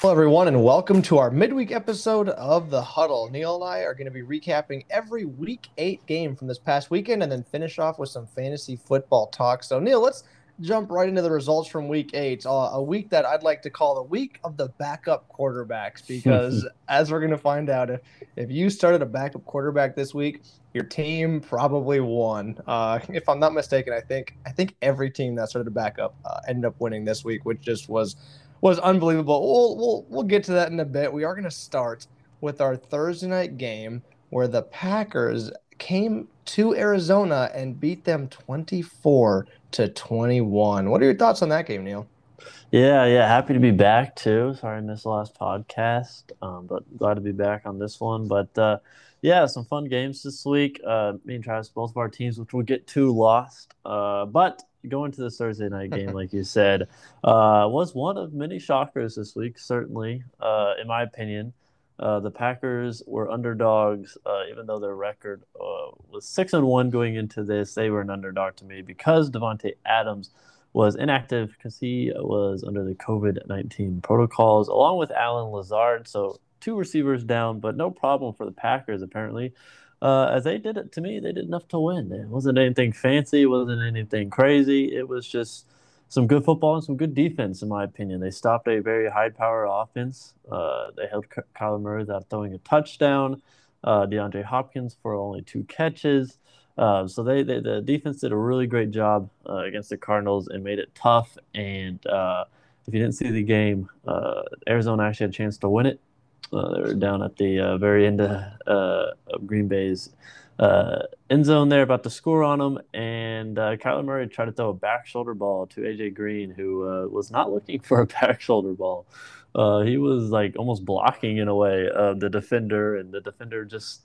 Hello, everyone, and welcome to our midweek episode of The Huddle. Neil and I are going to be recapping every week eight game from this past weekend and then finish off with some fantasy football talk. So, Neil, let's jump right into the results from week eight, uh, a week that I'd like to call the week of the backup quarterbacks, because as we're going to find out, if, if you started a backup quarterback this week, your team probably won. Uh, if I'm not mistaken, I think I think every team that started a backup uh, ended up winning this week, which just was was unbelievable. We'll we'll we'll get to that in a bit. We are going to start with our Thursday night game where the Packers came to Arizona and beat them 24 to 21. What are your thoughts on that game, Neil? Yeah, yeah, happy to be back too. Sorry I missed the last podcast, um, but glad to be back on this one. But uh, yeah, some fun games this week. Uh, me and Travis, both of our teams, which we'll get to, lost. Uh, but going to this Thursday night game, like you said, uh, was one of many shockers this week. Certainly, uh, in my opinion, uh, the Packers were underdogs, uh, even though their record uh, was six and one going into this. They were an underdog to me because Davante Adams was inactive because he was under the COVID nineteen protocols, along with Allen Lazard. So two receivers down, but no problem for the Packers apparently. Uh, as they did it to me, they did enough to win. It wasn't anything fancy, wasn't anything crazy. It was just some good football and some good defense, in my opinion. They stopped a very high power offense. Uh, they held Kyler Murray without throwing a touchdown. Uh, DeAndre Hopkins for only two catches. Uh, so they, they, the defense did a really great job uh, against the Cardinals and made it tough. And uh, if you didn't see the game, uh, Arizona actually had a chance to win it. Uh, they were down at the uh, very end of, uh, of Green Bay's uh, end zone there, about to score on them. And uh, Kyler Murray tried to throw a back shoulder ball to AJ Green, who uh, was not looking for a back shoulder ball. he was like almost blocking in a way the defender, and the defender just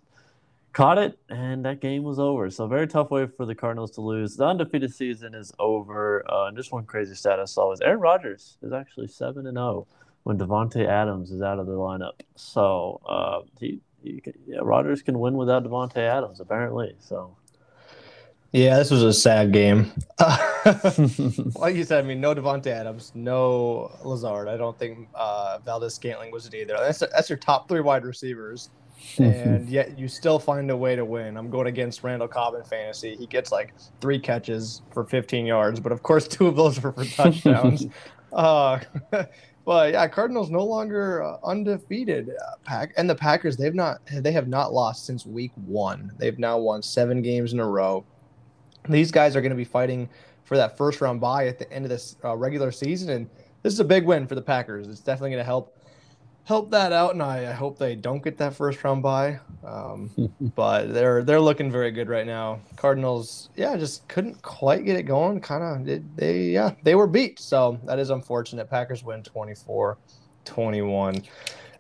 caught it, and that game was over. So very tough way for the Cardinals to lose. The undefeated season is over. and just one crazy stat I saw was Aaron Rodgers is actually seven and zero. When Davante Adams is out of the lineup. So uh, he, he yeah, Rodgers can win without Davante Adams apparently. So. Yeah, this was a sad game. like you said, I mean, no Davante Adams, no Lazard. I don't think uh, Valdes-Scantling was it either. That's that's your top three wide receivers, and yet you still find a way to win. I'm going against Randall Cobb in fantasy. He gets like three catches for 15 yards, but of course, two of those were for touchdowns. uh, but yeah, Cardinals no longer uh, undefeated. Uh, Pack and the Packers they've not they have not lost since week one. They've now won seven games in a row. These guys are going to be fighting for that first round bye at the end of this uh, regular season, and this is a big win for the Packers. It's definitely going to help help that out, and I, I, hope they don't get that first round bye. Um, but they're they're looking very good right now. Cardinals, yeah, just couldn't quite get it going. Kind of they yeah they were beat, so that is unfortunate. Packers win 24-21.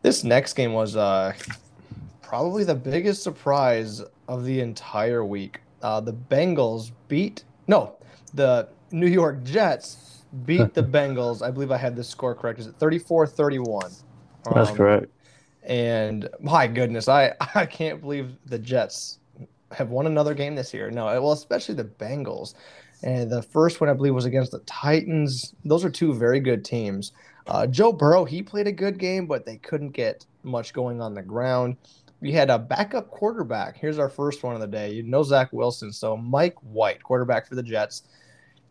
This next game was uh, probably the biggest surprise of the entire week. Uh, the Bengals beat no the New York Jets beat the Bengals. I believe I had the score correct. Is it 34-31? That's um, correct. And my goodness, I I can't believe the Jets have won another game this year. No, well, especially the Bengals. And the first one I believe was against the Titans. Those are two very good teams. Uh, Joe Burrow, he played a good game, but they couldn't get much going on the ground. We had a backup quarterback. Here's our first one of the day. You know Zach Wilson. So Mike White, quarterback for the Jets.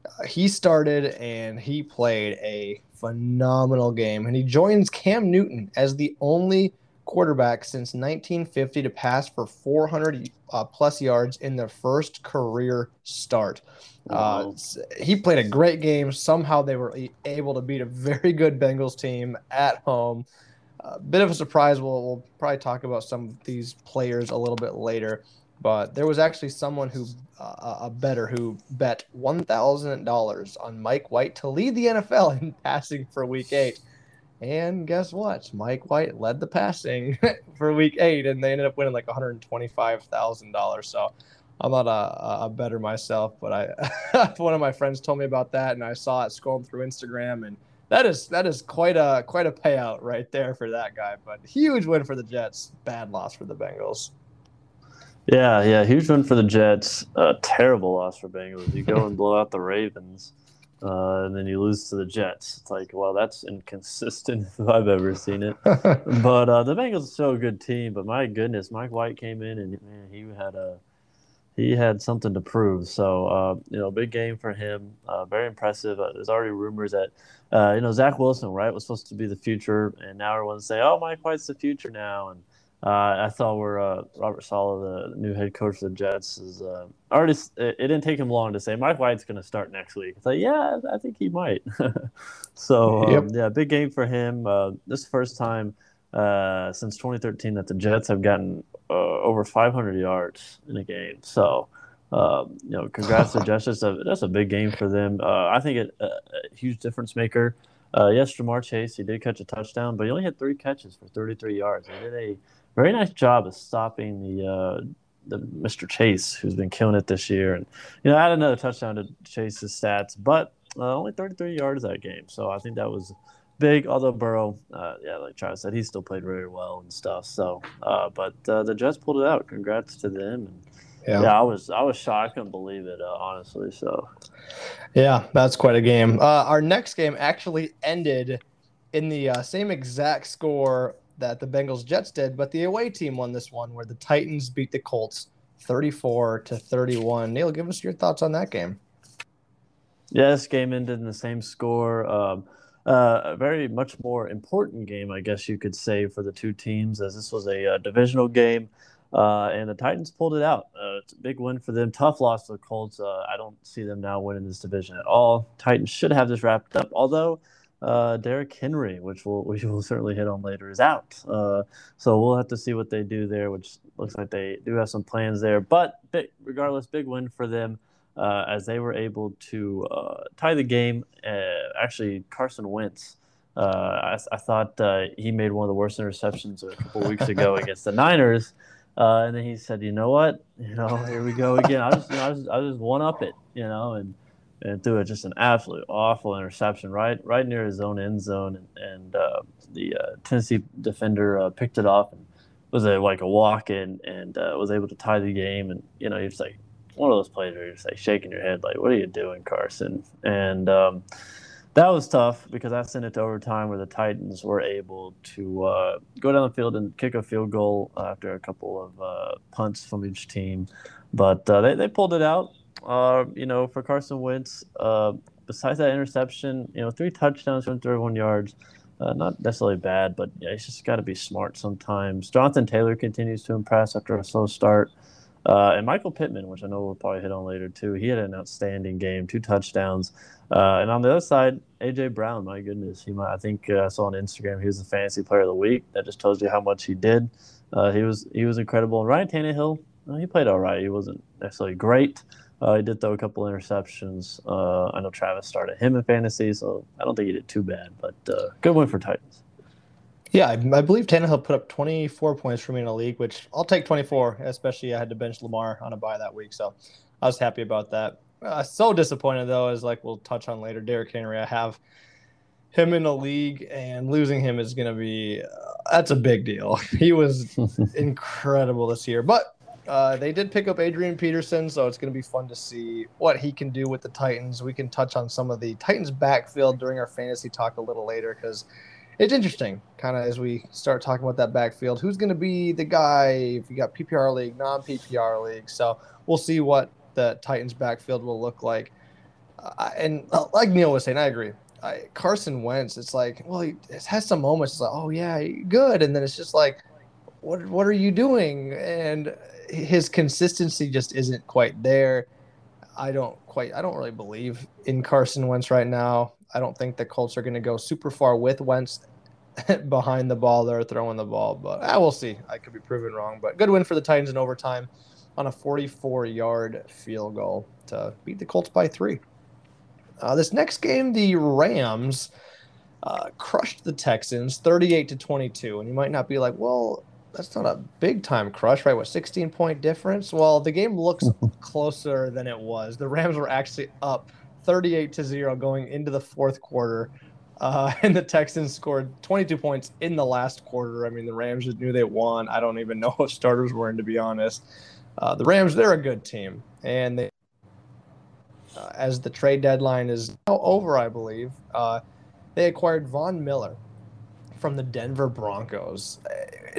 Uh, he started and he played a phenomenal game. And he joins Cam Newton as the only quarterback since 1950 to pass for 400 uh, plus yards in their first career start. Uh, he played a great game. Somehow they were able to beat a very good Bengals team at home. A bit of a surprise. We'll, we'll probably talk about some of these players a little bit later. But there was actually someone who, uh, a better, who bet one thousand dollars on Mike White to lead the NFL in passing for Week Eight. And guess what? Mike White led the passing for Week Eight, and they ended up winning like one hundred twenty-five thousand dollars. So I'm not a, a better myself, but I one of my friends told me about that, and I saw it scrolling through Instagram, and that is that is quite a quite a payout right there for that guy. But huge win for the Jets, bad loss for the Bengals. Yeah, yeah, huge win for the Jets. Uh, terrible loss for Bengals. You go and blow out the Ravens. uh, and then you lose to the Jets. It's like, well, that's inconsistent if I've ever seen it. but uh, the Bengals are still a good team. But my goodness, Mike White came in and man, he had a he had something to prove. So uh, you know, big game for him. Uh, very impressive. Uh, there's already rumors that uh, you know Zach Wilson, right, was supposed to be the future, and now everyone's saying, oh, Mike White's the future now, and uh, I thought we're uh, Robert Saleh, the new head coach of the Jets, is uh, already. It, it, didn't take him long to say Mike White's going to start next week. It's like, yeah, I think he might. so um, yeah, big game for him. Uh, this is the first time uh, since 2013 that the Jets have gotten uh, over 500 yards in a game. So. Um, you know, congrats to Jets. That's a that's a big game for them. I think it a huge difference maker. yes, Ja'Marr Chase, he did catch a touchdown, but he only had three catches for 33 yards. He did a very nice job of stopping the uh, the Mr. Chase, who's been killing it this year, and you know, add another touchdown to Chase's stats, but uh, only 33 yards that game, so I think that was big. Although Burrow, uh, yeah, like Travis said, he still played very well and stuff. So, uh, but uh, the Jets pulled it out. Congrats to them. And, yeah. yeah, I was I was shocked. I couldn't believe it, uh, honestly. So, yeah, that's quite a game. our next game actually ended in the same exact score that the Bengals Jets did, but the away team won this one where the Titans beat the Colts 34 to 31. Neil, give us your thoughts on that game. This game ended in the same score. Um, uh, a very much more important game, I guess you could say, for the two teams, as this was a uh, divisional game, uh, and the Titans pulled it out. Uh, it's a big win for them. Tough loss to the Colts. Uh, I don't see them now winning this division at all. Titans should have this wrapped up, although uh, Derrick Henry, which we'll, we will certainly hit on later, is out. Uh, so we'll have to see what they do there, which looks like they do have some plans there. But big, regardless, big win for them uh, as they were able to uh, tie the game. Uh, actually, Carson Wentz. Uh, I, I, thought he made one of the worst interceptions a couple weeks ago against the Niners. and then he said, "You know what? You know, here we go again. I just, you know, I just, I just one up it. You know, and and threw it just an absolute awful interception right right near his own end zone, and, and uh, the uh, Tennessee defender uh, picked it off and was a, like a walk in and uh, was able to tie the game. And you know, you're just like one of those plays where you're just like shaking your head, like, "What are you doing, Carson?" And um, that was tough because I sent it to overtime where the Titans were able to uh, go down the field and kick a field goal after a couple of uh, punts from each team. But they, they pulled it out uh, you know, for Carson Wentz, uh, besides that interception, you know, three touchdowns from 31 yards, uh, not necessarily bad, but yeah, he's just got to be smart sometimes. Jonathan Taylor continues to impress after a slow start. Uh, and Michael Pittman, which I know we'll probably hit on later too, he had an outstanding game, two touchdowns. Uh, and on the other side, AJ Brown, my goodness, he might, I think uh, I saw on Instagram he was the fantasy player of the week. That just tells you how much he did. Uh, he was he was incredible. And Ryan Tannehill, he played all right. He wasn't necessarily great, uh, he did throw a couple interceptions. Uh, I know Travis started him in fantasy, so I don't think he did too bad. But uh, good win for Titans. Yeah, I, I, believe Tannehill put up 24 points for me in a league, which I'll take 24, especially I had to bench Lamar on a bye that week, so I was happy about that. Uh, so disappointed though, as like we'll touch on later. Derrick Henry, I have him in a league, and losing him is going to be uh, that's a big deal. He was incredible this year, but uh, they did pick up Adrian Peterson, so it's going to be fun to see what he can do with the Titans. We can touch on some of the Titans backfield during our fantasy talk a little later because it's interesting, kind of as we start talking about that backfield. Who's going to be the guy if you got PPR league, non PPR league? So we'll see what the Titans backfield will look like. Uh, and like Neil was saying, I agree. I, Carson Wentz, it's like, well, he has some moments. It's like, oh yeah, good, and then it's just like, what what are you doing? And his consistency just isn't quite there. I don't quite I don't really believe in Carson Wentz right now. I don't think the Colts are going to go super far with Wentz behind the ball. They're throwing the ball, but I will see. I could be proven wrong, but good win for the Titans in overtime on a 44-yard field goal to beat the Colts by three. Uh, this next game, the Rams uh, crushed the Texans 38 to 22, and you might not be like, well, that's not a big time crush, right? What 16 point difference? Well, the game looks closer than it was. The Rams were actually up 38 to 0 going into the fourth quarter. Uh, and the Texans scored 22 points in the last quarter. I mean, the Rams just knew they won. I don't even know if starters were in, to be honest. Uh, the Rams, they're a good team, and they uh, as the trade deadline is now over, I believe, uh, they acquired Von Miller from the Denver Broncos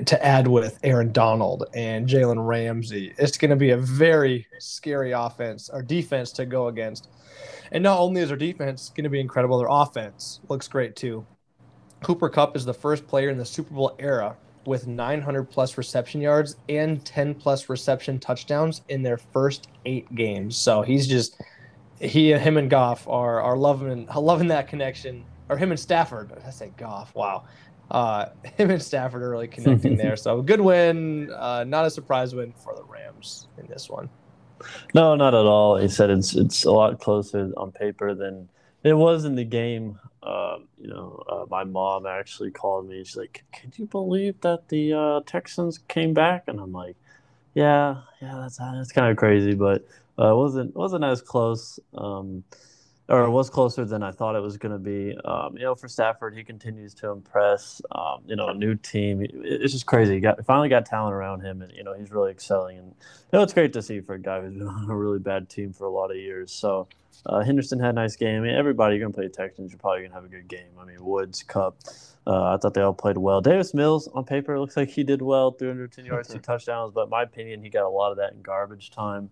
to add with Aaron Donald and Jalen Ramsey. It's going to be a very scary offense or defense to go against. And not only is their defense going to be incredible, their offense looks great too. Cooper Kupp is the first player in the Super Bowl era with 900 plus reception yards and 10 plus reception touchdowns in their first eight games. So he's just he and him and Goff are are loving loving that connection. Or him and Stafford. I say Goff. Wow. Uh, him and Stafford are really connecting there. So good win. Uh, not a surprise win for the Rams in this one. No, not at all. He said it's it's a lot closer on paper than it was in the game. Um, you know, uh, my mom actually called me. She's like, "Could you believe that the uh, Texans came back?" And I'm like, "Yeah, yeah, that's that's kind of crazy, but uh, wasn't wasn't as close." Um, or was closer than I thought it was going to be. Um, you know, for Stafford, he continues to impress. Um, you know, a new team. It's just crazy. He got finally got talent around him, and you know he's really excelling. And you know, it's great to see for a guy who's been on a really bad team for a lot of years. So uh, Henderson had a nice game. I mean, everybody you're gonna play Texans, you're probably gonna have a good game. I mean, Woods, Kupp. Uh, I thought they all played well. Davis Mills on paper looks like he did well, 310 yards, two touchdowns. But in my opinion, he got a lot of that in garbage time.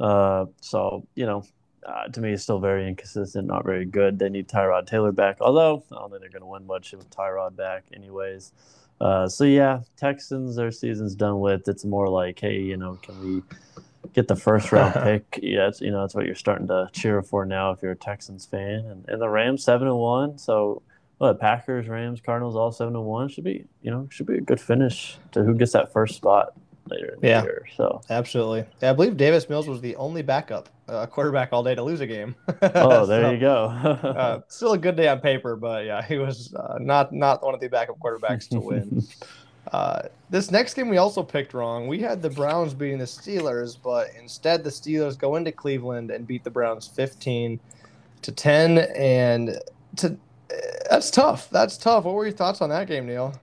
Uh, so you know, uh, to me is still very inconsistent, not very good. They need Tyrod Taylor back, although I don't think they're going to win much with Tyrod back, anyways. Uh, so yeah, Texans, their season's done with. It's more like, hey, you know, can we get the first round pick? Yeah, it's, you know, that's what you're starting to cheer for now if you're a Texans fan. And, and the Rams seven and one, so what? Packers, Rams, Cardinals, all seven and one should be, you know, should be a good finish to who gets that first spot later in yeah, the year. So absolutely, yeah, I believe Davis Mills was the only backup uh, quarterback all day to lose a game. oh, there so, you go. uh, still a good day on paper, but yeah, he was uh, not not one of the backup quarterbacks to win. Uh, this next game we also picked wrong. We had the Browns beating the Steelers, but instead the Steelers go into Cleveland and beat the Browns 15 to 10 and to that's tough. That's tough. What were your thoughts on that game, Neil?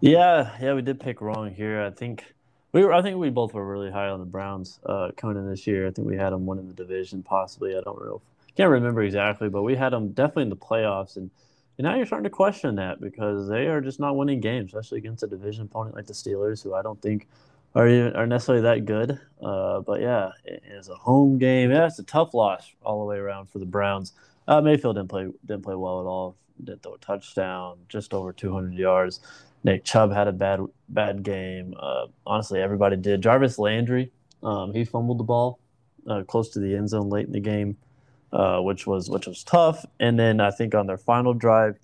Yeah, yeah, we did pick wrong here. I think we were, I think we both were really high on the Browns uh, coming in this year. I think we had them winning the division, possibly. I don't know, can't remember exactly, but we had them definitely in the playoffs. And, and now you're starting to question that because they are just not winning games, especially against a division opponent like the Steelers, who I don't think are even, are necessarily that good. Uh, but yeah, it, it is a home game. Yeah, it's a tough loss all the way around for the Browns. Uh, Mayfield didn't play didn't play well at all. Didn't throw a touchdown, just over 200 yards. Nick Chubb had a bad bad game. Uh, honestly, everybody did. Jarvis Landry, um, he fumbled the ball uh, close to the end zone late in the game, uh, which was which was tough. And then I think on their final drive,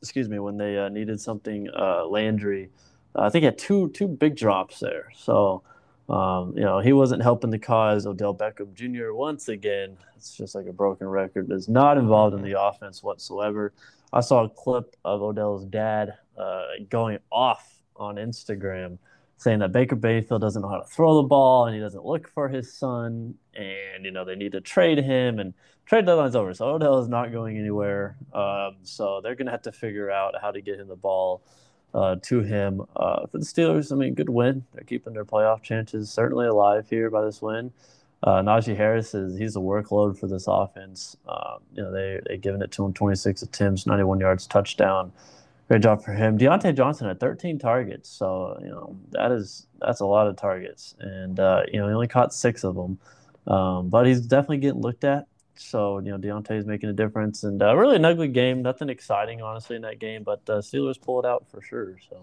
excuse me, when they uh, needed something, uh, Landry, uh, I think he had two two big drops there. So. Um, you know, he wasn't helping the cause. Odell Beckham Jr. once again, it's just like a broken record, is not involved in the offense whatsoever. I saw a clip of Odell's dad uh, going off on Instagram saying that Baker Mayfield doesn't know how to throw the ball and he doesn't look for his son and you know they need to trade him and trade deadline's over. So Odell is not going anywhere. Um, so they're gonna have to figure out how to get him the ball uh, to him uh, for the Steelers. I mean good win. They're keeping their playoff chances certainly alive here by this win uh, Najee Harris is he's a workload for this offense um, you know they they given it to him 26 attempts 91 yards touchdown great job for him. Diontae Johnson had 13 targets, so you know that is that's a lot of targets, and uh, you know he only caught six of them, um, but he's definitely getting looked at. So you know Diontae is making a difference, and uh, really an ugly game. Nothing exciting, honestly, in that game, but uh, Steelers pull it out for sure. So.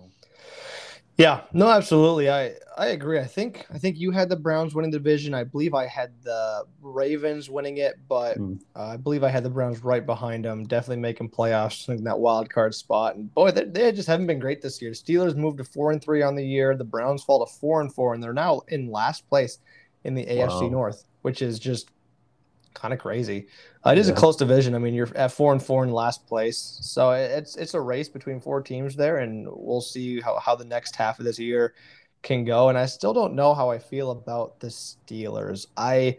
Yeah, no, absolutely. I I agree. I think I think you had the Browns winning the division. I believe I had the Ravens winning it, but mm. uh, I believe I had the Browns right behind them, definitely making playoffs in that wild card spot. And boy, they, they just haven't been great this year. Steelers moved to four and three on the year. The Browns fall to four and four, and they're now in last place in the AFC wow. North, which is just kind of crazy. Uh, it is yeah. a close division. I mean, you're at four and four in last place, so it's it's a race between four teams there, and we'll see how how the next half of this year can go. And I still don't know how I feel about the Steelers. I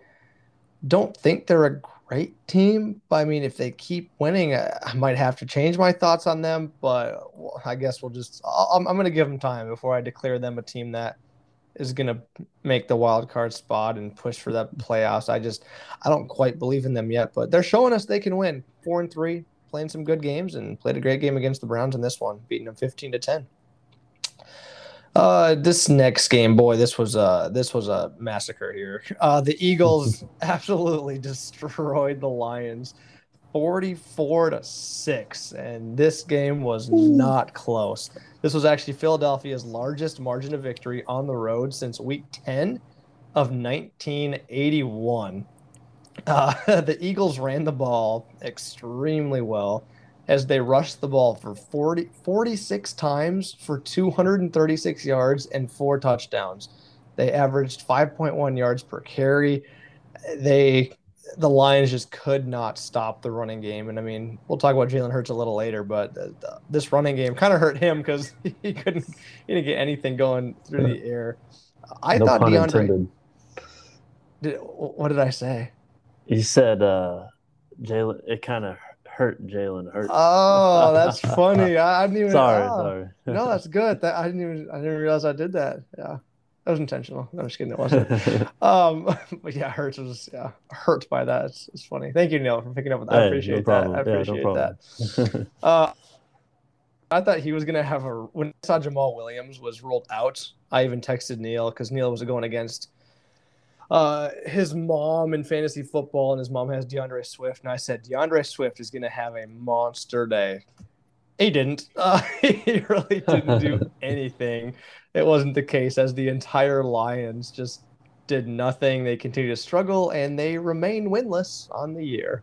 don't think they're a great team, but I mean, if they keep winning, I might have to change my thoughts on them. But I guess we'll just I'm, I'm going to give them time before I declare them a team that is going to make the wild card spot and push for that playoffs. I just I don't quite believe in them yet, but they're showing us they can win. 4 and 3, playing some good games and played a great game against the Browns in this one, beating them 15 to 10. Uh, this next game, boy, this was a this was a massacre here. Uh, the Eagles absolutely destroyed the Lions, forty-four to six, and this game was not close. This was actually Philadelphia's largest margin of victory on the road since Week ten of 1981. Uh, the Eagles ran the ball extremely well as they rushed the ball for 40, 46 times for 236 yards and four touchdowns. They averaged 5.1 yards per carry. They the Lions just could not stop the running game, and I mean, we'll talk about Jalen Hurts a little later, but this running game kind of hurt him because he couldn't he didn't get anything going through the air. I no thought DeAndre. Intended. Did, what did I say? You said uh, Jalen. It kind of hurt Jalen hurt. Oh, that's funny. I, didn't even. Sorry, oh, sorry. no, that's good. That I didn't even. I didn't realize I did that. Yeah, that was intentional. No, I'm just kidding. It wasn't. um, but yeah, Hurts was yeah hurt by that. It's, it's funny. Thank you, Neil, for picking up with that. Hey, I appreciate no that. I appreciate yeah, no that. uh, I thought he was gonna have a when I saw Jamaal Williams was ruled out. I even texted Neil because Neil was going against uh, his mom in fantasy football, and his mom has D'Andre Swift. And I said, D'Andre Swift is going to have a monster day. He didn't. Uh, he really didn't do anything. It wasn't the case, as the entire Lions just did nothing. They continue to struggle, and they remain winless on the year.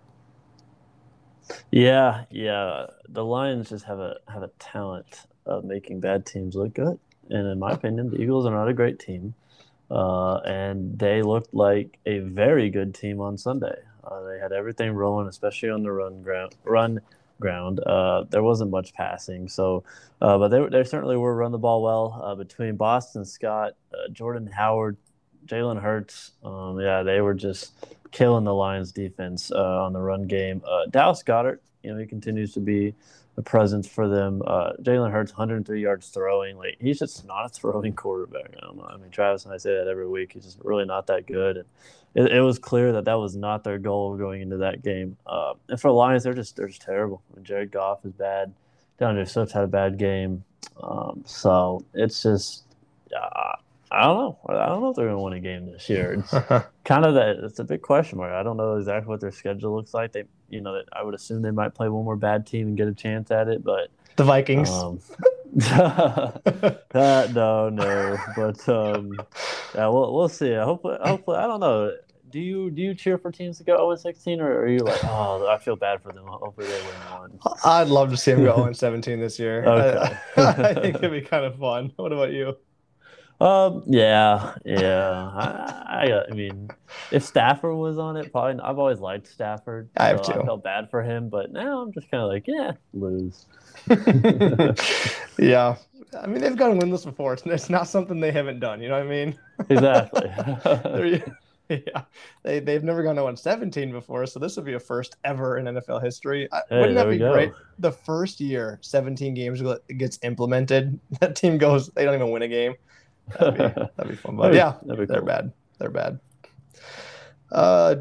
Yeah, yeah. The Lions just have a have a talent of making bad teams look good. And in my opinion, the Eagles are not a great team. Uh, and they looked like a very good team on Sunday. Uh, they had everything rolling, especially on the run ground. Run ground. Uh, there wasn't much passing, so uh, but they they certainly were run the ball well uh, between Boston Scott, uh, Jordan Howard, Jalen Hurts. Um, yeah, they were just killing the Lions defense on the run game. Dallas Goedert, you know, he continues to be a presence for them. Uh, Jalen Hurts, 103 yards throwing. Like he's just not a throwing quarterback. I, I, mean, Travis and I say that every week. He's just really not that good. And it, it was clear that that was not their goal going into that game. Uh, and for the Lions, they're just they're just terrible. I mean, Jared Goff is bad. D'Andre Swift had a bad game. Um, so it's just. Uh, I don't know. I don't know if they're going to win a game this year. It's kind of that. It's a big question mark. I don't know exactly what their schedule looks like. They, you know, I would assume they might play one more bad team and get a chance at it. But the Vikings. Um, uh, no, no. But um, yeah, we'll we'll see. Hopefully, hopefully, I don't know. Do you do you cheer for teams to go 0 16, or are you like, oh, I feel bad for them. Hopefully, they win one. I'd love to see them go 0 17 this year. Okay. I, I think it'd be kind of fun. What about you? Um, yeah, yeah. I, I, I, mean, if Stafford was on it, probably. I've always liked Stafford. I have too. I felt bad for him, but now I'm just kind of like, yeah, lose. yeah, I mean, they've gone winless before. It's, it's not something they haven't done. You know what I mean? Exactly. yeah, they they've never gone to 117 before, so this would be a first ever in NFL history. Hey, Wouldn't that be great? The first year 17 games gets implemented, that team goes, they don't even win a game. That'd be, that'd be fun. But yeah, they're bad. They're bad. Uh,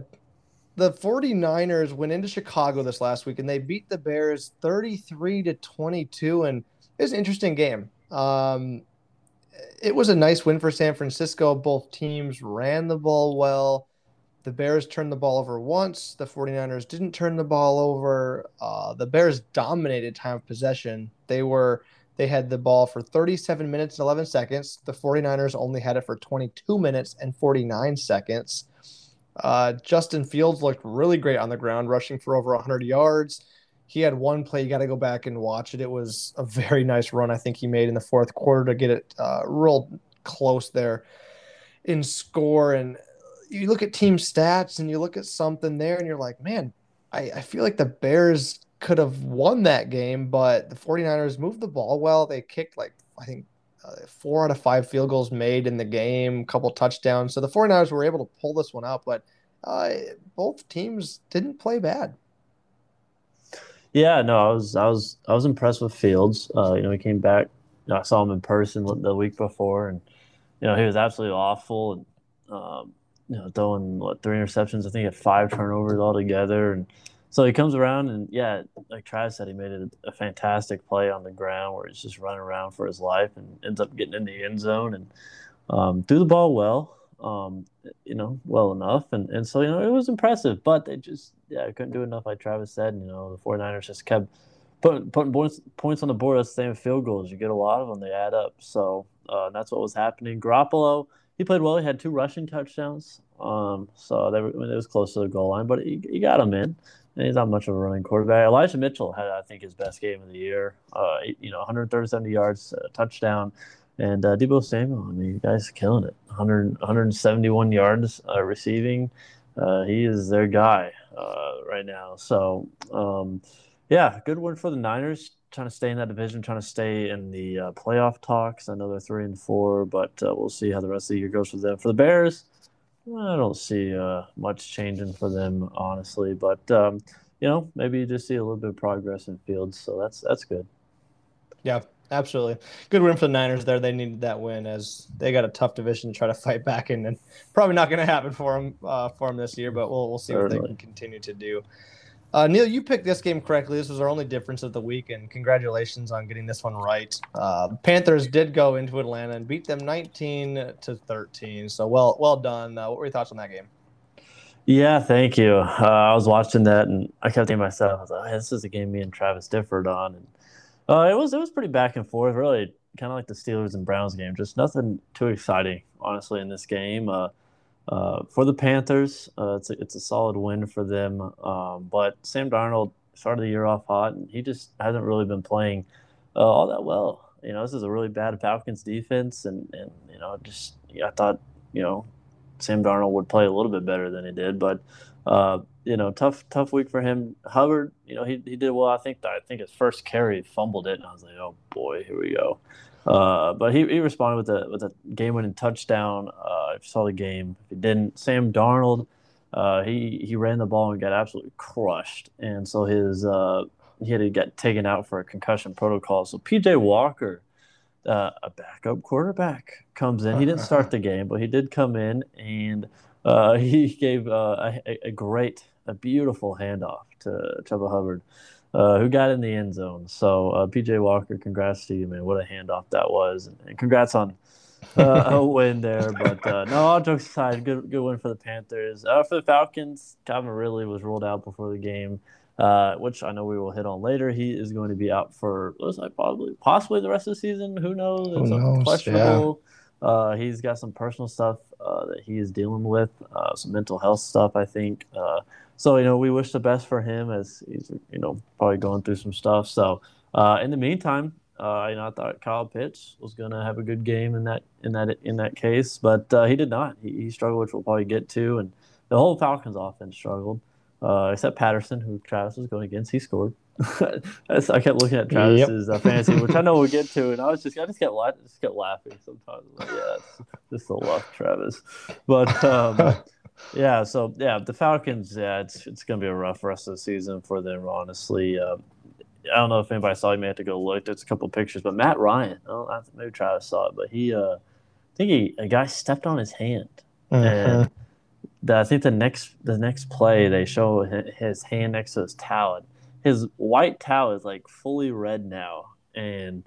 the 49ers went into Chicago this last week and they beat the Bears 33 to 22. And it was an interesting game. Um, it was a nice win for San Francisco. Both teams ran the ball well. The Bears turned the ball over once. The 49ers didn't turn the ball over. Uh, the Bears dominated time of possession. They were they had the ball for 37 minutes and 11 seconds. The 49ers only had it for 22 minutes and 49 seconds. Uh, Justin Fields looked really great on the ground, rushing for over 100 yards. He had one play, you got to go back and watch it. It was a very nice run, I think he made in the fourth quarter to get it uh, real close there in score. And you look at team stats and you look at something there and you're like, man, I, I feel like the Bears could have won that game, but the 49ers moved the ball well. They kicked like, I think, uh, four out of five field goals made in the game, a couple touchdowns. So the 49ers were able to pull this one out, but uh, both teams didn't play bad. Yeah, no, I was, I was, I was impressed with Fields. Uh, you know, he came back. I saw him in person the week before, and you know, he was absolutely awful. And, um, you know, throwing what three interceptions. I think had five turnovers altogether, and so he comes around and yeah, like Travis said, he made a, a, fantastic play on the ground where he's just running around for his life and ends up getting in the end zone and um, threw the ball well, um, you know, well enough, and and so you know it was impressive, but they just yeah couldn't do enough. Like Travis said, you know, the 49ers just kept putting putting points points on the board. That's the same field goals. You get a lot of them, they add up. So uh, that's what was happening. Garoppolo he played well. He had two rushing touchdowns. Um, so they were, I mean, it was close to the goal line, but he, he got him in. He's not much of a running quarterback. Elijah Mitchell had, I think, his best game of the year. Uh, you know, 137 yards, touchdown, and uh, Deebo Samuel. I mean, you guys are killing it. 100, 171 yards uh, receiving. Uh, he is their guy uh, right now. So, um, yeah, good win for the Niners trying to stay in that division, trying to stay in the uh, playoff talks. I know they're three and four, but uh, we'll see how the rest of the year goes for them. For the Bears, I don't see uh, much changing for them, honestly. But um, you know, maybe you just see a little bit of progress in Fields, so that's that's good. Yeah, absolutely. Good win for the Niners there. They needed that win as they got a tough division to try to fight back in, and probably not going to happen for them uh, for them this year. But we'll we'll see Certainly. what they can continue to do. Uh, Neil, you picked this game correctly. This was our only difference of the week, and congratulations on getting this one right. Uh, Panthers did go into Atlanta and beat them 19 to 13. So well, well done. Uh, what were your thoughts on that game? Yeah, thank you. Uh, I was watching that, and I kept thinking myself, I was like, "This is a game me and Travis differed on." And uh, it was it was pretty back and forth, really, kind of like the Steelers and Browns game. Just nothing too exciting, honestly, in this game. Uh, for the Panthers, uh, it's, a, it's a solid win for them. Um, but Sam Darnold started the year off hot, and he just hasn't really been playing uh, all that well. You know, this is a really bad Falcons defense, and, and you know, just I thought you know Sam Darnold would play a little bit better than he did, but uh, you know, tough tough week for him. Hubbard, you know, he, he did well. I think I think his first carry fumbled it, and I was like, oh boy, here we go. Uh, but he, he responded with a with a game winning touchdown. Uh, if you saw the game, if you didn't, Sam Darnold, uh, he he ran the ball and got absolutely crushed, and so his uh, he had to get taken out for a concussion protocol. So PJ Walker, uh, a backup quarterback, comes in. He didn't start the game, but he did come in and uh, he gave a, a, great, a beautiful handoff to Chuba Hubbard uh, who got in the end zone. So uh, PJ Walker, congrats to you, man! What a handoff that was, and, and congrats on uh, a win there. But uh, no, all jokes aside, good good win for the Panthers. Uh, for the Falcons, Calvin Ridley was ruled out before the game. Uh, which I know we will hit on later. He is going to be out for probably possibly the rest of the season. Who knows? Who it's knows? questionable. Yeah. Uh, he's got some personal stuff uh, that he is dealing with, uh, some mental health stuff, I think. So you know, we wish the best for him as he's you know probably going through some stuff. So uh, in the meantime, uh, you know, I thought Kyle Pitts was going to have a good game in that in that in that case, but uh, he did not. He, he, struggled, which we'll probably get to, and the whole Falcons offense struggled, uh, except Patterson, who Travis was going against. He scored. I kept looking at Travis's yep. uh, fantasy, which I know we'll get to, and I was just I just kept la- just kept laughing sometimes. Like, yeah, it's just the luck, Travis. But um, yeah, so yeah, the Falcons. Yeah, it's it's gonna be a rough rest of the season for them. Honestly, um, I don't know if anybody saw. You may have to go look. There's a couple pictures, but Matt Ryan. Oh, maybe Travis saw it, but he. Uh, I think he a guy stepped on his hand, mm-hmm. and the, I think the next the next play they show his hand next to his towel. His white towel is like fully red now, and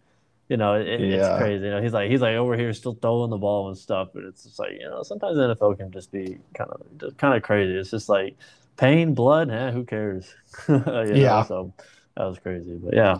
you know, it, yeah. it's crazy. You know, he's like he's like over here still throwing the ball and stuff, but it's just like you know sometimes the NFL can just be kind of just kind of crazy. It's just like pain, blood, eh, who cares? yeah. Know? So that was crazy, but yeah.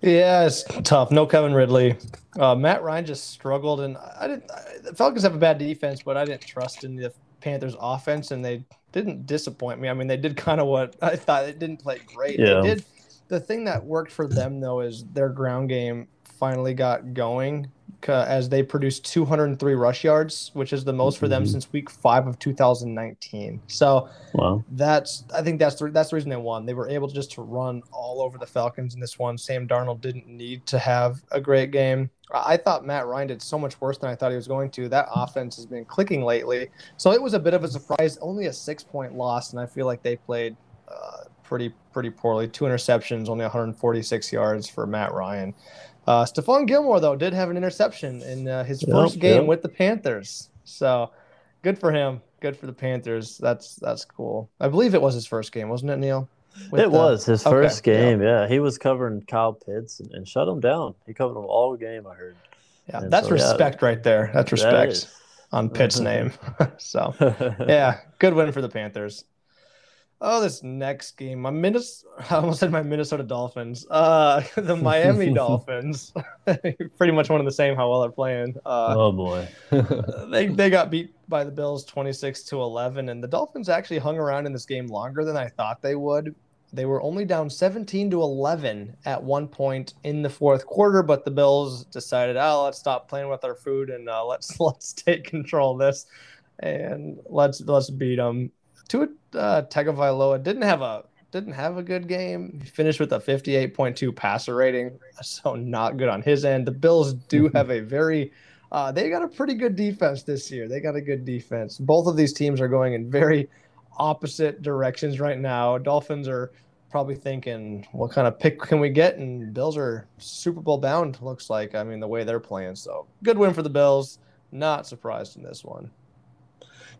Yeah, it's tough. No Kevin Ridley. Uh, Matt Ryan just struggled, and I didn't. I, the Falcons have a bad defense, but I didn't trust in the Panthers' offense, and they didn't disappoint me. I mean, they did kind of what I thought. They didn't play great. Yeah. They did. The thing that worked for them though is their ground game finally got going as they produced 203 rush yards, which is the most for them mm-hmm. since week five of 2019. So wow. that's I think that's the, that's the reason they won. They were able to just to run all over the Falcons in this one. Sam Darnold didn't need to have a great game. I thought Matt Ryan did so much worse than I thought he was going to. That offense has been clicking lately, so it was a bit of a surprise. Only a six point loss, and I feel like they played. Uh, pretty pretty poorly. Two interceptions, only 146 yards for Matt Ryan. Uh, Stephon Gilmore though did have an interception in uh, his first yep, game yep. with the Panthers, so good for him. Good for the Panthers. That's that's cool. I believe it was his first game, wasn't it, Neil? With it the... was his first okay, game. Yeah. yeah. he was covering Kyle Pitts and, and, shut him down. He covered him all game. I heard. Yeah, and that's so, respect yeah, right there. That's respect that on Pitt's name. so, yeah, good win for the Panthers. Oh, this next game, my Minnesota, I almost said my Minnesota Dolphins. Uh, the Miami Dolphins, pretty much one of the same. How well they're playing. Uh, oh boy, they they got beat by the Bills twenty six to eleven, and the Dolphins actually hung around in this game longer than I thought they would. They were only down seventeen to eleven at one point in the fourth quarter, but the Bills decided, oh, let's stop playing with our food and uh, let's let's take control of this, and let's let's beat them Tua uh, Tagovailoa didn't have a didn't have a good game. He finished with a 58.2 passer rating, so not good on his end. The Bills do have a very uh, they got a pretty good defense this year. They got a good defense. Both of these teams are going in very opposite directions right now. Dolphins are probably thinking, what kind of pick can we get? And Bills are Super Bowl bound, looks like. I mean, the way they're playing. So good win for the Bills. Not surprised in this one.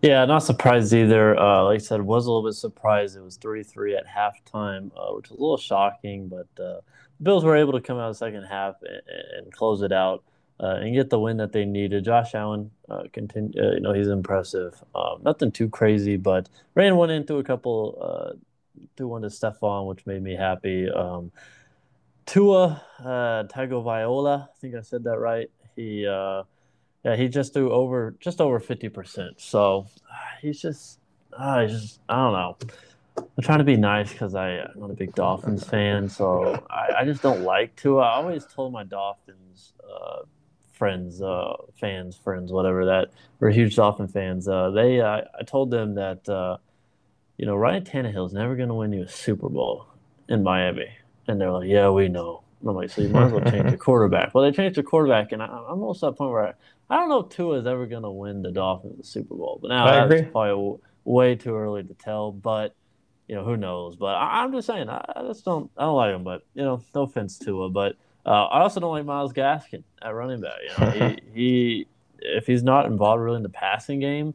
Yeah, not surprised either. Uh, like I said, was a little bit surprised. It was 3-3 at halftime, uh, which was a little shocking, but uh, the Bills were able to come out the second half and, and close it out uh, and get the win that they needed. Josh Allen, uh, continue, uh, you know, he's impressive. Um, nothing too crazy, but ran one into a couple, threw one to Stephon, which made me happy. Um, Tua uh, Tagovailoa, I think I said that right. He yeah, he just threw over just over fifty percent. So he's just, uh, he's just I don't know. I'm trying to be nice because I'm not a big Dolphins fan, so I, I, just don't like to. I always told my Dolphins uh, friends, uh, fans, friends, whatever that were huge Dolphin fans. Uh, they, I told them that uh, you know Ryan Tannehill is never going to win you a Super Bowl in Miami, and they're like, "Yeah, we know." I'm like, "So you might as well change the quarterback." Well, they changed the quarterback, and I, am almost at the point where I, I don't know if Tua is ever going to win the Dolphins the Super Bowl, but now it's probably way too early to tell. But you know, who knows? But I, am just saying, I, I, just don't, I don't like him. But you know, no offense to Tua, but uh, I also don't like Myles Gaskin at running back. You know, he, he if he's not involved really in the passing game,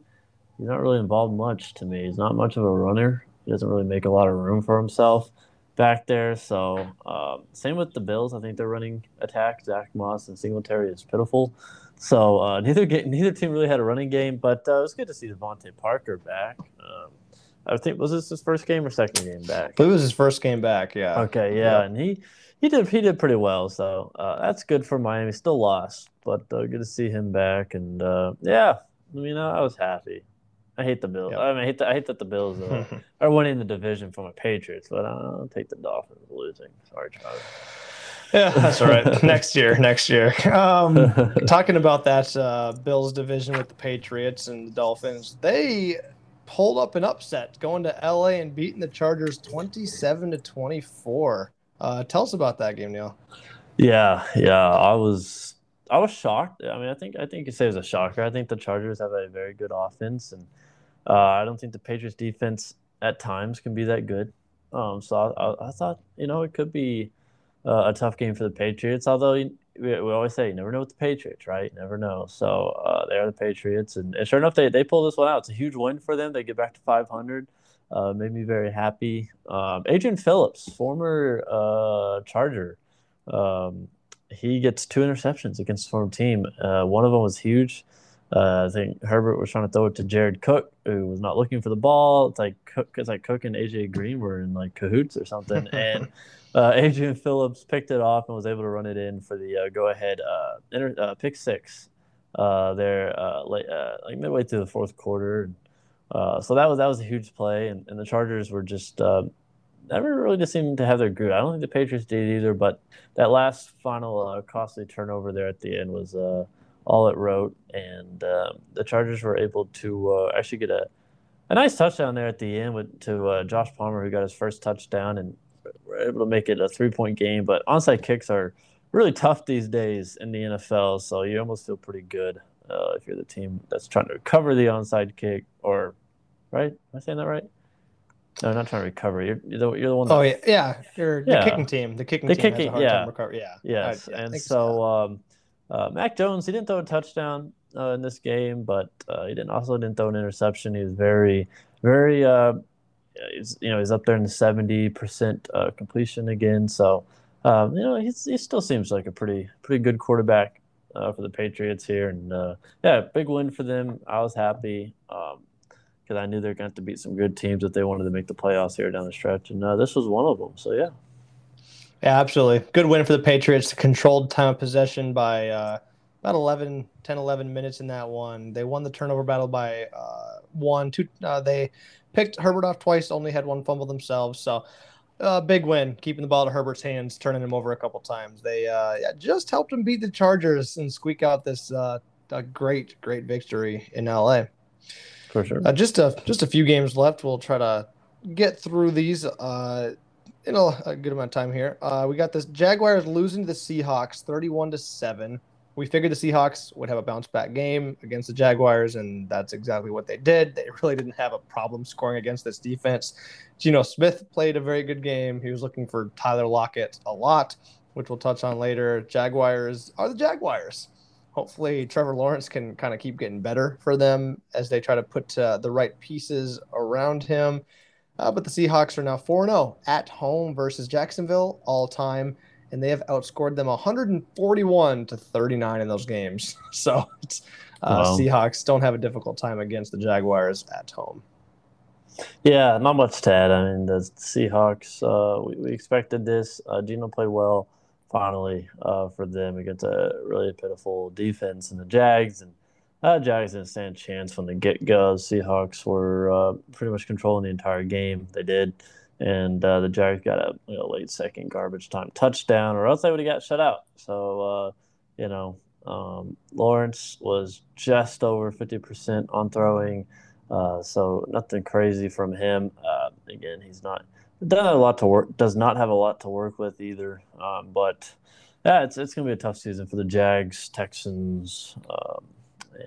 he's not really involved much to me. He's not much of a runner. He doesn't really make a lot of room for himself back there. So um, same with the Bills. I think they're running attack. Zack Moss and Singletary is pitiful. So uh, neither neither team really had a running game, but uh, it was good to see DeVante Parker back. Um, I think was this his first game or second game back? It was his first game back. Yeah. Okay. Yeah, and he he did he did pretty well. So uh, that's good for Miami. Still lost, but uh, good to see him back. And uh, yeah, I mean I was happy. I hate the Bills. Yep. I mean, I hate, the, I hate that the Bills uh, are winning the division from the Patriots, but I'll take the Dolphins losing. Sorry, Charlie. Yeah, that's all right. next year, next year. Um, talking about that uh, Bills division with the Patriots and the Dolphins, they pulled up an upset, going to LA and beating the Chargers twenty-seven to twenty-four. Uh, tell us about that game, Neil. Yeah, yeah, I was, I was shocked. I mean, I think, I think you say it was a shocker. I think the Chargers have a very good offense, and uh, I don't think the Patriots defense at times can be that good. Um, so I, I, I thought, you know, it could be uh, a tough game for the Patriots. Although we, we always say you never know with the Patriots, right? You never know. So uh, they are the Patriots, and, and, sure enough, they they pull this one out. It's a huge win for them. They get back to 500. Uh, made me very happy. Um, Adrian Phillips, former uh, Charger, um, he gets two interceptions against the former team. Uh, one of them was huge. Uh, I think Herbert was trying to throw it to Jared Cook, who was not looking for the ball. It's like Cook, it's like Cook and AJ Green were in like cahoots or something, and uh, Adrian Phillips picked it off and was able to run it in for the uh, go-ahead uh, inter- uh, pick six uh, there, uh, late, like midway through the fourth quarter. so that was that was a huge play, and, and the Chargers were just never really just seemed to have their groove. I don't think the Patriots did either, but that last final costly turnover there at the end was all it wrote, and um, the Chargers were able to actually get a a nice touchdown there at the end with to Josh Palmer, who got his first touchdown, and we're able to make it a three point game. But onside kicks are really tough these days in the NFL, so you almost feel pretty good uh, if you're the team that's trying to recover the onside kick. Or, right? Am I saying that right? No, not trying to recover. You're, you're, the, you're the one. That, oh yeah, yeah. You're the kicking team. The kicking the team kicking, yeah. Yeah. Yes, I, yeah, and so um, uh, Mac Jones, he didn't throw a touchdown uh, in this game, but uh, he didn't also didn't throw an interception. He was very, very. Uh, he's you know he's up there in the seventy percent uh, completion again. So um, you know he's, he still seems like a pretty pretty good quarterback uh, for the Patriots here, and yeah, big win for them. I was happy. Um, because I knew they're going to, beat some good teams if they wanted to make the playoffs here down the stretch, and uh, this was one of them. So yeah, yeah, absolutely, good win for the Patriots. Controlled time of possession by uh, about 11, 10, 11 minutes in that one. They won the turnover battle by uh, one, two. Uh, they picked Herbert off twice, only had one fumble themselves. So. Uh, big win, keeping the ball to Herbert's hands, turning him over a couple times. They uh, yeah, just helped him beat the Chargers and squeak out this uh, great, great victory in LA. For sure. Uh, just a just a few games left. We'll try to get through these uh, in a, a good amount of time here. Uh, we got this Jaguars losing to the Seahawks, thirty-one to seven. We figured the Seahawks would have a bounce back game against the Jaguars, and that's exactly what they did. They really didn't have a problem scoring against this defense. Geno Smith played a very good game. He was looking for Tyler Lockett a lot, which we'll touch on later. Jaguars are the Jaguars hopefully Trevor Lawrence can kind of keep getting better for them as they try to put uh, the right pieces around him. Uh, but the Seahawks are now 4 0 at home versus Jacksonville all time, and they have outscored them 141 to 39 in those games. So uh, wow. Seahawks don't have a difficult time against the Jaguars at home. Yeah, not much to add. I mean, the Seahawks, uh, we, we expected this. Uh, Geno played well finally uh, for them against a really pitiful defense in the Jags. And uh, Jags didn't stand a chance from the get go. Seahawks were uh, pretty much controlling the entire game. They did. And uh, the Jags got a you know, late second garbage time touchdown, or else they would have got shut out. So, uh, you know, um, Lawrence was just over 50% on throwing. Uh, so nothing crazy from him. again, he's not doesn't have a lot to work. Does not have a lot to work with either. Um, but yeah, it's it's gonna be a tough season for the Jags, Texans, um,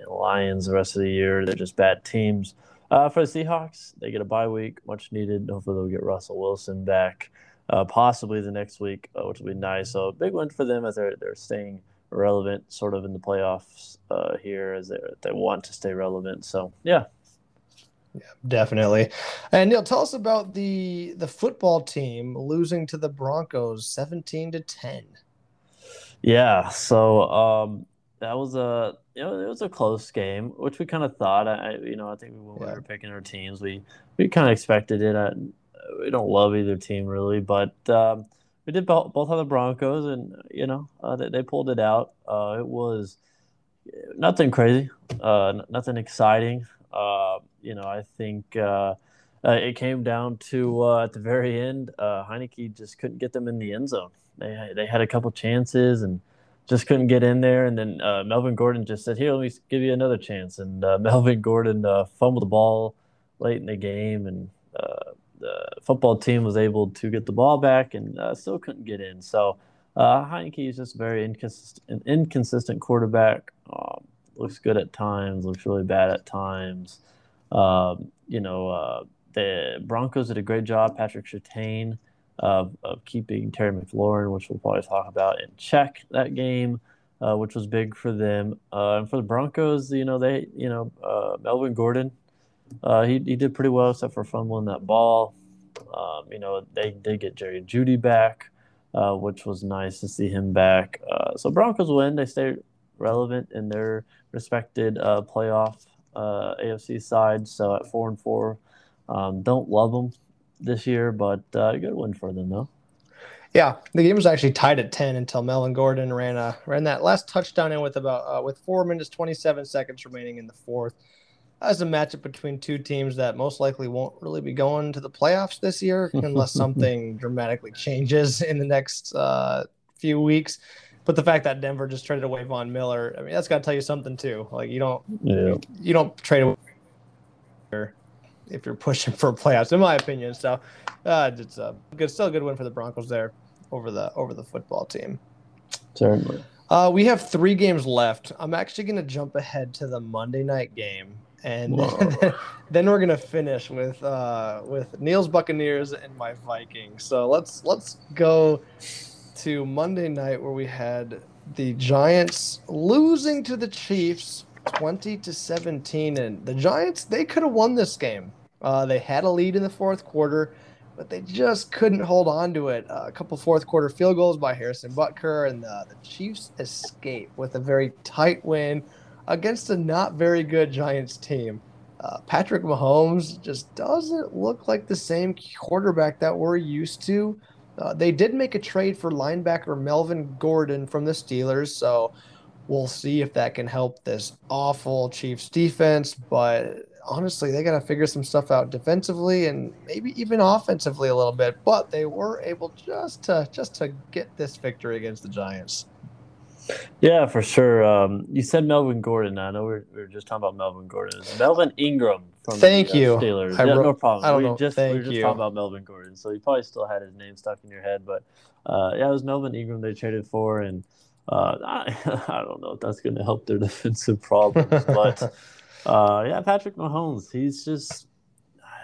Lions. The rest of the year, they're just bad teams. Uh, for the Seahawks, they get a bye week, much needed. Hopefully, they'll get Russell Wilson back, uh, possibly the next week, uh, which will be nice. So, a big win for them as they're they're staying relevant, sort of in the playoffs uh, here, as they they want to stay relevant. So, yeah, yeah, definitely. And Neil, tell us about the the football team losing to the Broncos, seventeen to ten. Yeah, so um, that was a you know it was a close game, which we kind of thought. I you know I think when we were picking our teams, we we kind of expected it. I, we don't love either team really, but um, we did both, both have the Broncos, and you know uh, they, they pulled it out. Uh, it was nothing crazy, uh, nothing exciting. Uh, you know, I think uh, uh, it came down to uh, at the very end, uh, Heinicke just couldn't get them in the end zone. They they had a couple chances and just couldn't get in there. And then uh, Melvin Gordon just said, "Here, let me give you another chance." And Melvin Gordon fumbled the ball late in the game, and the football team was able to get the ball back and still couldn't get in. So. Uh, Heinicke is just very inconsistent, inconsistent quarterback. Um, looks good at times, looks really bad at times. Um, you know, uh, the Broncos did a great job. Patrick Surtain of, of keeping Terry McLaurin, which we'll probably talk about, in check that game, uh, which was big for them. Uh, and for the Broncos, you know, they, you know, uh, Melvin Gordon, uh, he, he did pretty well except for fumbling that ball. Um, you know, they did get Jerry Jeudy back, uh, which was nice to see him back. so Broncos win. They stay relevant in their respected playoff uh, AFC side. So at four and four, um, don't love them this year, but uh, a good win for them though. Yeah, the game was actually tied at ten until Melvin Gordon ran a ran that last touchdown in with about uh, with four minutes twenty seven seconds remaining in the fourth. As a matchup between two teams that most likely won't really be going to the playoffs this year unless something dramatically changes in the next uh, few weeks. But the fact that Denver just traded away Von Miller, I mean, that's got to tell you something too. Like you don't, yeah. you don't trade away if you're pushing for playoffs, in my opinion. So uh, it's a good, still a good win for the Broncos there over the over the football team. Certainly. Uh, we have three games left. I'm actually going to jump ahead to the Monday night game, and then, then, we're gonna finish with uh, with Neil's Buccaneers and my Vikings. So let's let's go to Monday night where we had the Giants losing to the Chiefs 20 to 17 and the Giants they could have won this game. Uh, they had a lead in the fourth quarter, but they just couldn't hold on to it. Uh, a couple fourth quarter field goals by Harrison Butker and the, the Chiefs escape with a very tight win against a not very good Giants team. Uh, Patrick Mahomes just doesn't look like the same quarterback that we're used to. Uh, they did make a trade for linebacker Melvin Gordon from the Steelers, so we'll see if that can help this awful Chiefs defense. But honestly, they got to figure some stuff out defensively and maybe even offensively a little bit. But they were able just to just to get this victory against the Giants. Yeah, for sure. Um, you said Melvin Gordon. I know we are we are just talking about Melvin Gordon. Melvin Ingram from Thank the, uh, you. Steelers. I yeah, wrote, no problem. I don't we know. just Thank we were just you. talking about Melvin Gordon, so you probably still had his name stuck in your head. But uh, yeah, it was Melvin Ingram they traded for, and uh, I, I don't know if that's going to help their defensive problems, but uh, yeah, Patrick Mahomes, he's just.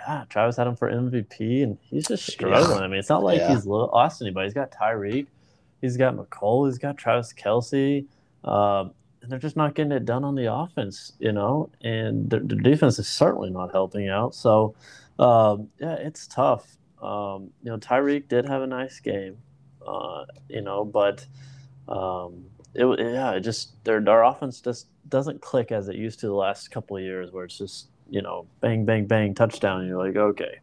Yeah, Travis had him for MVP, and he's just struggling. Yeah. I mean, it's not like yeah. he's lost anybody. He's got Tyreek, he's got Mecole, he's got Travis Kelce. Uh, and they're just not getting it done on the offense, you know, and the, the defense is certainly not helping out. So, um, yeah, it's tough. Um, you know, Tyreek did have a nice game, uh, you know, but um, it, yeah, it just their their offense just doesn't click as it used to the last couple of years, where it's just you know bang bang bang touchdown, and you're like okay.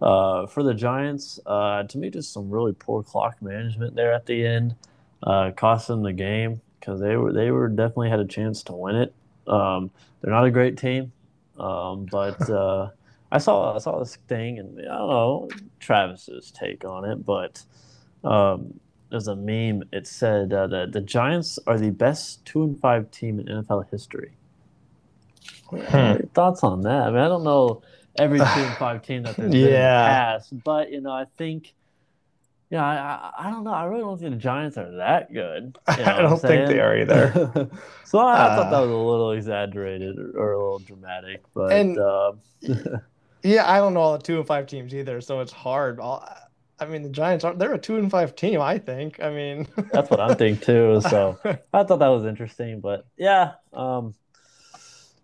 Uh, for the Giants, uh, to me, just some really poor clock management there at the end, uh, cost them the game because they were they were definitely had a chance to win it. Um, they're not a great team, um, but uh, I saw I saw this thing, and I don't know Travis's take on it, but um, there's a meme. It said uh, that the Giants are the best two and five team in NFL history. Hmm. Thoughts on that? I mean, I don't know every two and five team that there's been yeah. in the past, but you know, I think yeah, I, I, I, don't know. I really don't think the Giants are that good. You know I don't think they are either. so I, uh, I, thought that was a little exaggerated or, or a little dramatic. But and, uh, yeah, I don't know all the two and five teams either, so it's hard. I mean, the Giants are they're a two and five team. I think. I mean, that's what I'm thinking too. So I thought that was interesting. But yeah, um,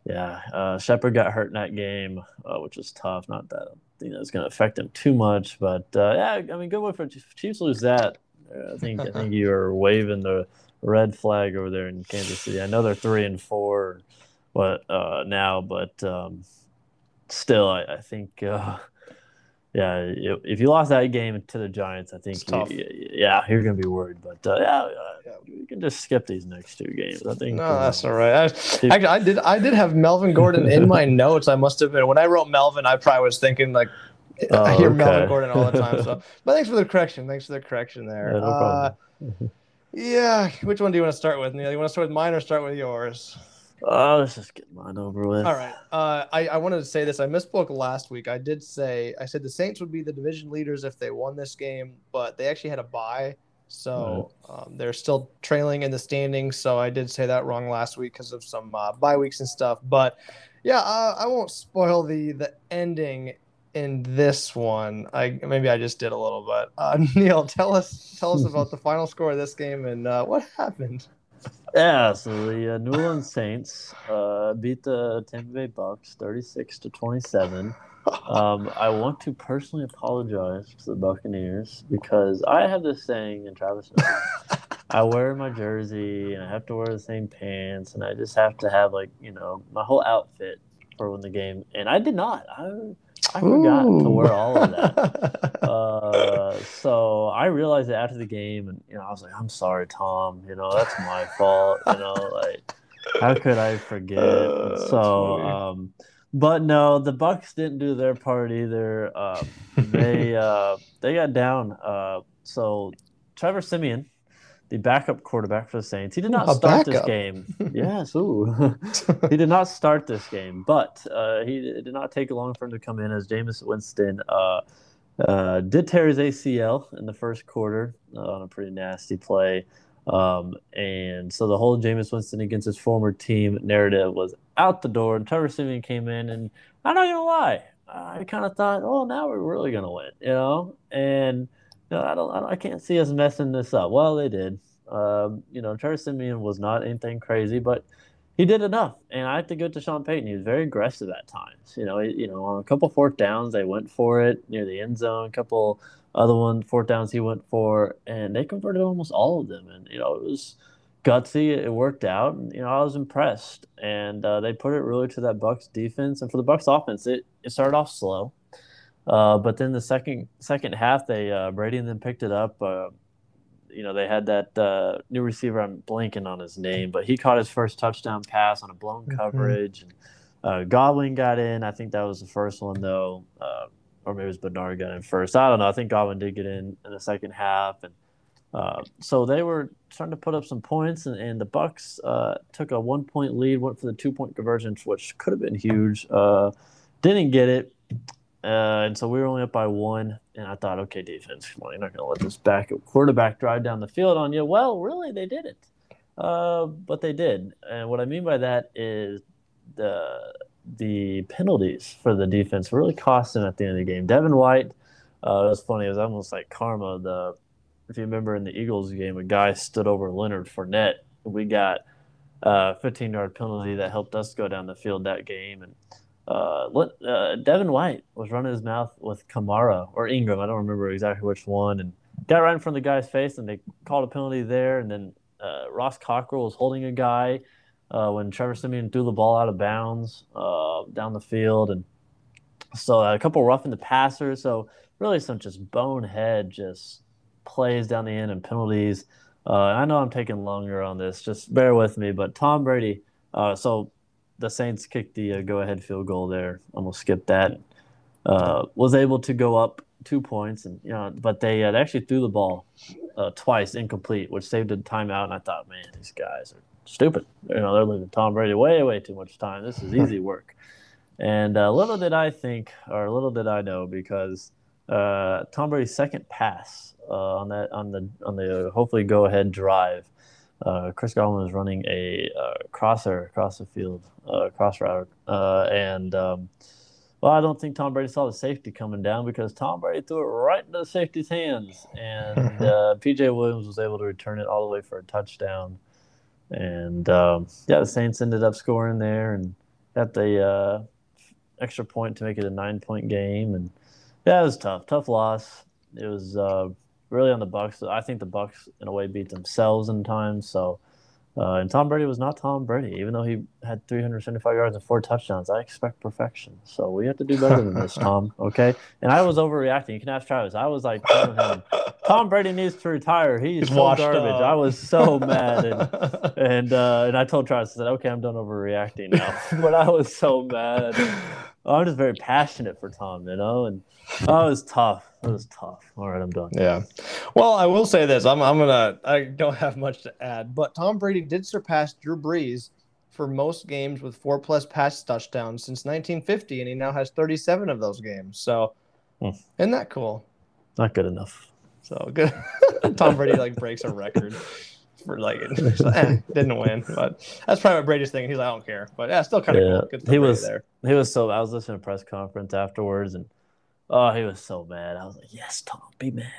yeah, uh, Shepard got hurt in that game, uh, which was tough. Not that I think that's going to affect him too much. But uh, yeah, I mean, good way for Chiefs lose that. Uh, I think I think you are waving the red flag over there in Kansas City. I know they're three and four, but uh, now, but um, still, I, I think. Uh, yeah, if you lost that game to the Giants, I think, you, yeah, you're gonna be worried. But uh, yeah, yeah, you can just skip these next two games. I think. No, uh, that's all right. I, actually, I did. I did have Melvin Gordon in my notes. I must have been when I wrote Melvin. I probably was thinking like, oh, I hear okay. Melvin Gordon all the time. So, but thanks for the correction. Thanks for the correction there. Yeah, no uh, yeah. Which one do you want to start with, Neil? You want to start with mine or start with yours? Oh, let's just get mine over with. All right. Uh, I, I wanted to say this. I misspoke last week. I did say I said the Saints would be the division leaders if they won this game, but they actually had a bye, so um, they're still trailing in the standings. So I did say that wrong last week because of some uh, bye weeks and stuff. But yeah, uh, I won't spoil the the ending in this one. I maybe I just did a little bit. Uh, Neil, tell us tell us about the final score of this game and uh, what happened. Yeah, so the uh, New Orleans Saints uh, beat the Tampa Bay Bucks 36 to 27. Um, I want to personally apologize to the Buccaneers because I have this saying in Travis. I wear my jersey and I have to wear the same pants and I just have to have like you know my whole outfit for when the game. And I did not. I I forgot Ooh. to wear all of that. uh, so I realized it after the game, and you know, I was like, "I'm sorry, Tom. You know, that's my fault. You know, like how could I forget?" Uh, so, um, but no, the Bucks didn't do their part either. Uh, they uh, they got down. Uh, so Trevor Siemian the backup quarterback for the Saints. He did not start this game. yes, ooh. he did not start this game, but uh, he did not take long for him to come in as Jameis Winston uh, uh, did tear his ACL in the first quarter uh, on a pretty nasty play. Um, and so the whole Jameis Winston against his former team narrative was out the door, and Trevor Siemian came in, and I'm not gonna lie, I kind of thought, oh, now we're really gonna win, you know, and know, I don't, I, can't see us messing this up. Well, they did. Um, you know, Trevor Siemian was not anything crazy, but he did enough. And I have to go to Sean Payton. He was very aggressive at times. You know, you know, on a couple fourth downs, they went for it near the end zone. A couple other one fourth downs he went for, and they converted almost all of them. And you know, it was gutsy. It worked out. And, you know, I was impressed. And uh, they put it really to that Bucks defense. And for the Bucks offense, it, it started off slow. Uh, but then the second second half, they uh, Brady and then picked it up. Uh, you know, they had that uh, new receiver. I'm blanking on his name, but he caught his first touchdown pass on a blown mm-hmm. coverage. And, uh, Godwin got in. I think that was the first one though, uh, or maybe it was Bernard got in first. I don't know. I think Godwin did get in in the second half, and uh, so they were trying to put up some points. And, and the Bucks uh, took a one point lead, went for the two point conversion, which could have been huge. Uh, didn't get it. Uh, and so we were only up by one, and I thought, okay, defense, you're not going to let this back quarterback drive down the field on you. Well, really, they didn't, uh, but they did. And what I mean by that is the the penalties for the defense really cost them at the end of the game. Devin White, uh, it was funny. It was almost like karma. The if you remember in the Eagles game, a guy stood over Leonard Fournette. We got a 15 yard penalty that helped us go down the field that game, and uh, uh, Devin White was running his mouth with Kamara or Ingram. I don't remember exactly which one, and got right in front of the guy's face, and they called a penalty there. And then uh, Ross Cockrell was holding a guy uh, when Trevor Siemian threw the ball out of bounds uh, down the field, and so a couple roughing the passer. So really, some just bonehead just plays down the end and penalties. Uh, I know I'm taking longer on this. Just bear with me. But Tom Brady. so the Saints kicked the uh, go-ahead field goal there. Almost skipped that. Uh, was able to go up two points, and you know, but they, uh, they actually threw the ball uh, twice incomplete, which saved a timeout. And I thought, man, these guys are stupid. You know, they're leaving Tom Brady way, way too much time. This is easy work. And uh, little did I think, or little did I know, because uh, Tom Brady's second pass on that on the on the hopefully go ahead drive uh, Chris Godwin was running a uh, crosser across the field, uh, cross route, uh, and um, well, I don't think Tom Brady saw the safety coming down because Tom Brady threw it right into the safety's hands, and uh, PJ Williams was able to return it all the way for a touchdown. And um, yeah, the Saints ended up scoring there and got the uh, extra point to make it a nine-point game, and yeah, it was tough, tough loss. It was really on the Bucks. I think the Bucks in a way beat themselves in time. So, uh, and Tom Brady was not Tom Brady, even though he had 375 yards and four touchdowns. I expect perfection. So we have to do better than this, Tom. Okay. And I was overreacting. You can ask Travis. I was like him, Tom Brady needs to retire. He's, He's so garbage. Up. I was so mad, and and uh, and I told Travis, I said, okay, I'm done overreacting now. but I was so mad. I'm just very passionate for Tom, you know, and oh, it was tough. It was tough. All right, I'm done. Yeah. Well, I will say this. I'm, I'm gonna. I don't have much to add, but Tom Brady did surpass Drew Brees for most games with four plus pass touchdowns since 1950, and he now has 37 of those games. So, hmm. isn't that cool? Not good enough. So good. Tom Brady like breaks a record for like eh, didn't win, but that's probably what Brady's thinking. He's like, I don't care, but yeah, still kind of yeah. cool. he was there. He was so. I was listening to a press conference afterwards, and oh, he was so mad. I was like, yes, Tom, be mad,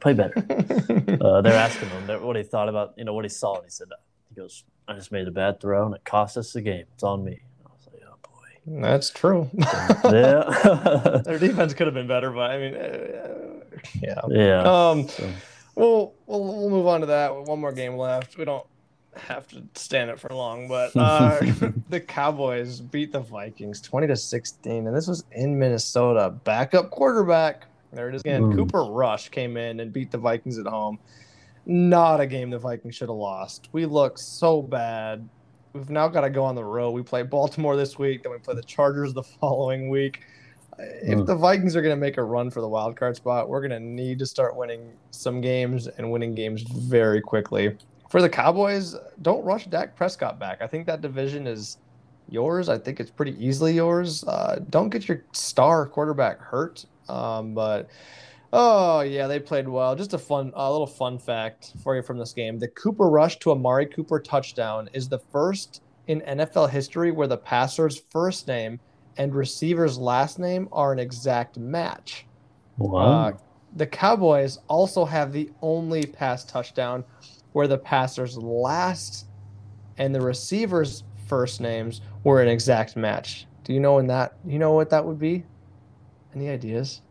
play better. uh, they're asking him what he thought about, you know, what he saw, and he said, he goes, I just made a bad throw, and it cost us the game. It's on me. I was like, oh boy, that's true. yeah, their defense could have been better, but I mean, uh, yeah, yeah. Um. So We'll, we'll we'll move on to that. One more game left. We don't have to stand it for long, but uh, the Cowboys beat the Vikings twenty to sixteen, and this was in Minnesota. Backup quarterback. There it is again. Mm. Cooper Rush came in and beat the Vikings at home. Not a game the Vikings should have lost. We look so bad. We've now got to go on the road. We play Baltimore this week, then we play the Chargers the following week if hmm. the Vikings are going to make a run for the wild card spot, we're going to need to start winning some games and winning games very quickly. For the Cowboys, don't rush Dak Prescott back. I think that division is yours. I think it's pretty easily yours. Uh, don't get your star quarterback hurt. Um, but oh yeah, they played well. Just a fun, a little fun fact for you from this game: the Cooper rush to Amari Cooper touchdown is the first in NFL history where the passer's first name and receiver's last name are an exact match. Wow. Uh, the Cowboys also have the only pass touchdown where the passer's last and the receiver's first names were an exact match. Do you know when that? You know what that would be? Any ideas?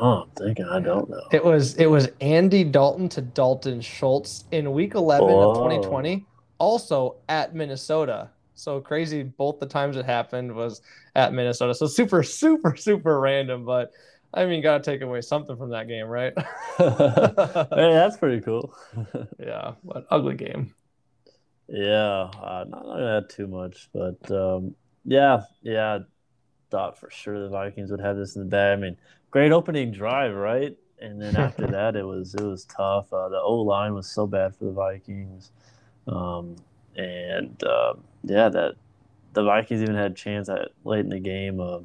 Oh, I'm thinking. I don't know. It was it was Andy Dalton to Dalton Schultz in Week 11 of 2020, also at Minnesota. So crazy! Both the times it happened was at Minnesota. So super, super, super random. But I mean, gotta take away something from that game, right? hey, that's pretty cool. yeah, but ugly game. Yeah, uh, not gonna add too much, but um, yeah, yeah, thought for sure the Vikings would have this in the bag. I mean, great opening drive, right? And then after that, it was it was tough. Uh, the O line was so bad for the Vikings, um, and um, yeah, that the Vikings even had a chance at late in the game. Uh,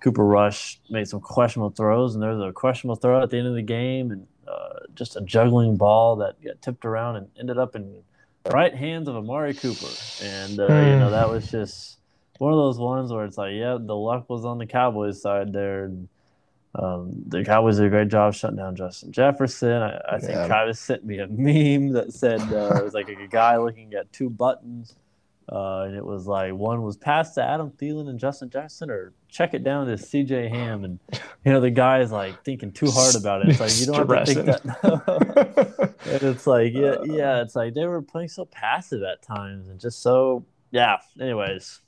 Cooper Rush made some questionable throws, and there was a questionable throw at the end of the game, and uh, just a juggling ball that got tipped around and ended up in the right hands of Amari Cooper. And, uh, you know, that was just one of those ones where it's like, yeah, the luck was on the Cowboys side there. And, um, the Cowboys did a great job shutting down Justin Jefferson. I, I think Yeah. Travis sent me a meme that said uh, it was like a guy looking at two buttons. Uh, and it was like one was passed to Adam Thielen and Justin Jackson, or check it down to C.J. Ham, and you know the guy is like thinking too hard about it. It's like you don't have to think that. and it's like yeah, yeah. It's like they were playing so passive at times, and just so yeah. Anyways,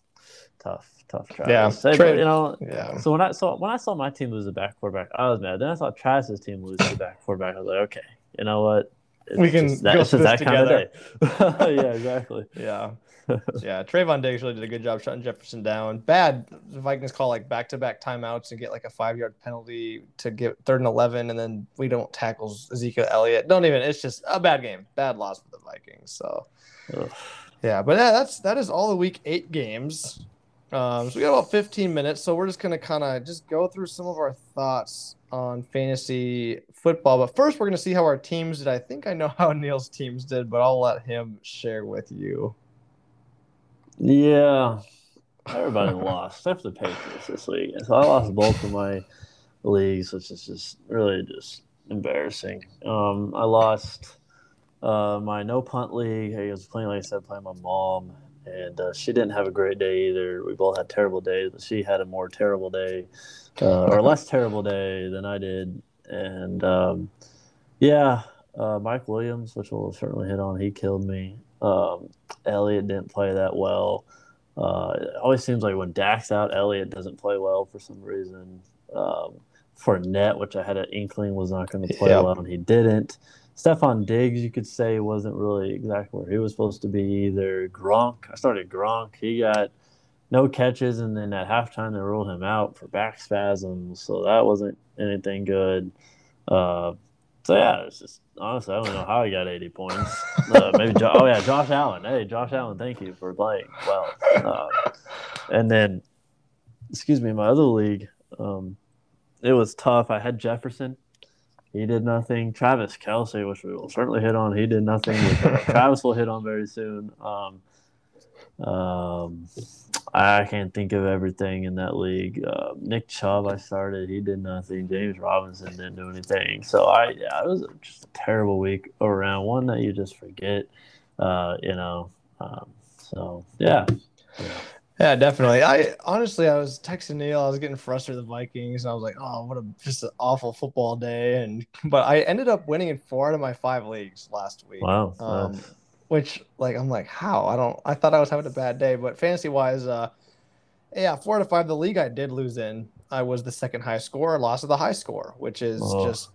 tough, tough. Travis. Yeah, Tra- you know. yeah. So when I saw when I saw my team lose the back quarterback, I was mad. Then I saw Travis's team lose the back quarterback. I was like, okay, you know what? It's We can just, that, this that kind of day. yeah, exactly. Yeah. yeah, Trevon Diggs really did a good job shutting Jefferson down. Bad, the Vikings call like back to back timeouts and get like a five yard penalty to get third and 11, and then we don't tackle Ezekiel Elliott. Don't even, it's just a bad game, bad loss for the Vikings. So, Ugh. yeah, but yeah, that's that is all the week eight games. Um, so we got about 15 minutes, so we're just gonna kind of just go through some of our thoughts on fantasy football. But first, we're gonna see how our teams did. I think I know how Neil's teams did, but I'll let him share with you. Yeah, everybody lost except for the Patriots this week. So I lost both of my leagues, which is just really just embarrassing. Um, I lost uh, my no punt league. I was playing, like I said, playing my mom, and uh, she didn't have a great day either. We both had terrible days, but she had a more terrible day, uh, or less terrible day than I did. And um, yeah, uh, Mike Williams, which we'll certainly hit on, he killed me. Um, Elliott didn't play that well. Uh, it always seems like when Dak's out, Elliott doesn't play well for some reason. Um, Fournette, which I had an inkling was not going to play Yep. well, and he didn't. Stefon Diggs, you could say, wasn't really exactly where he was supposed to be either. Gronk, I started Gronk. He got no catches, and then at halftime, they ruled him out for back spasms, so that wasn't anything good. Uh, so yeah, it's just honestly, I don't know how he got 80 points. Uh, maybe jo- oh yeah, Josh Allen. Hey, Josh Allen, thank you for playing well. Uh, and then, excuse me, my other league, um, it was tough. I had Jefferson. He did nothing. Travis Kelce, which we will certainly hit on, he did nothing. Travis will hit on very soon. Um, um, I can't think of everything in that league. Uh, Nick Chubb, I started. He did nothing. James Robinson didn't do anything. So I, yeah, it was just a terrible week around. One that you just forget. Uh, you know. Um, so yeah. yeah. Yeah, definitely. I honestly, I was texting Neil. I was getting frustrated with the Vikings, and I was like, "Oh, what a just an awful football day." And but I ended up winning in four out of my five leagues last week. Wow. Um, nice. Which like I'm like, how? I don't. I thought I was having a bad day, but fantasy wise, uh, yeah, four out of five. The league I did lose in, I was the second high score, lost of the high score, which is Oh. just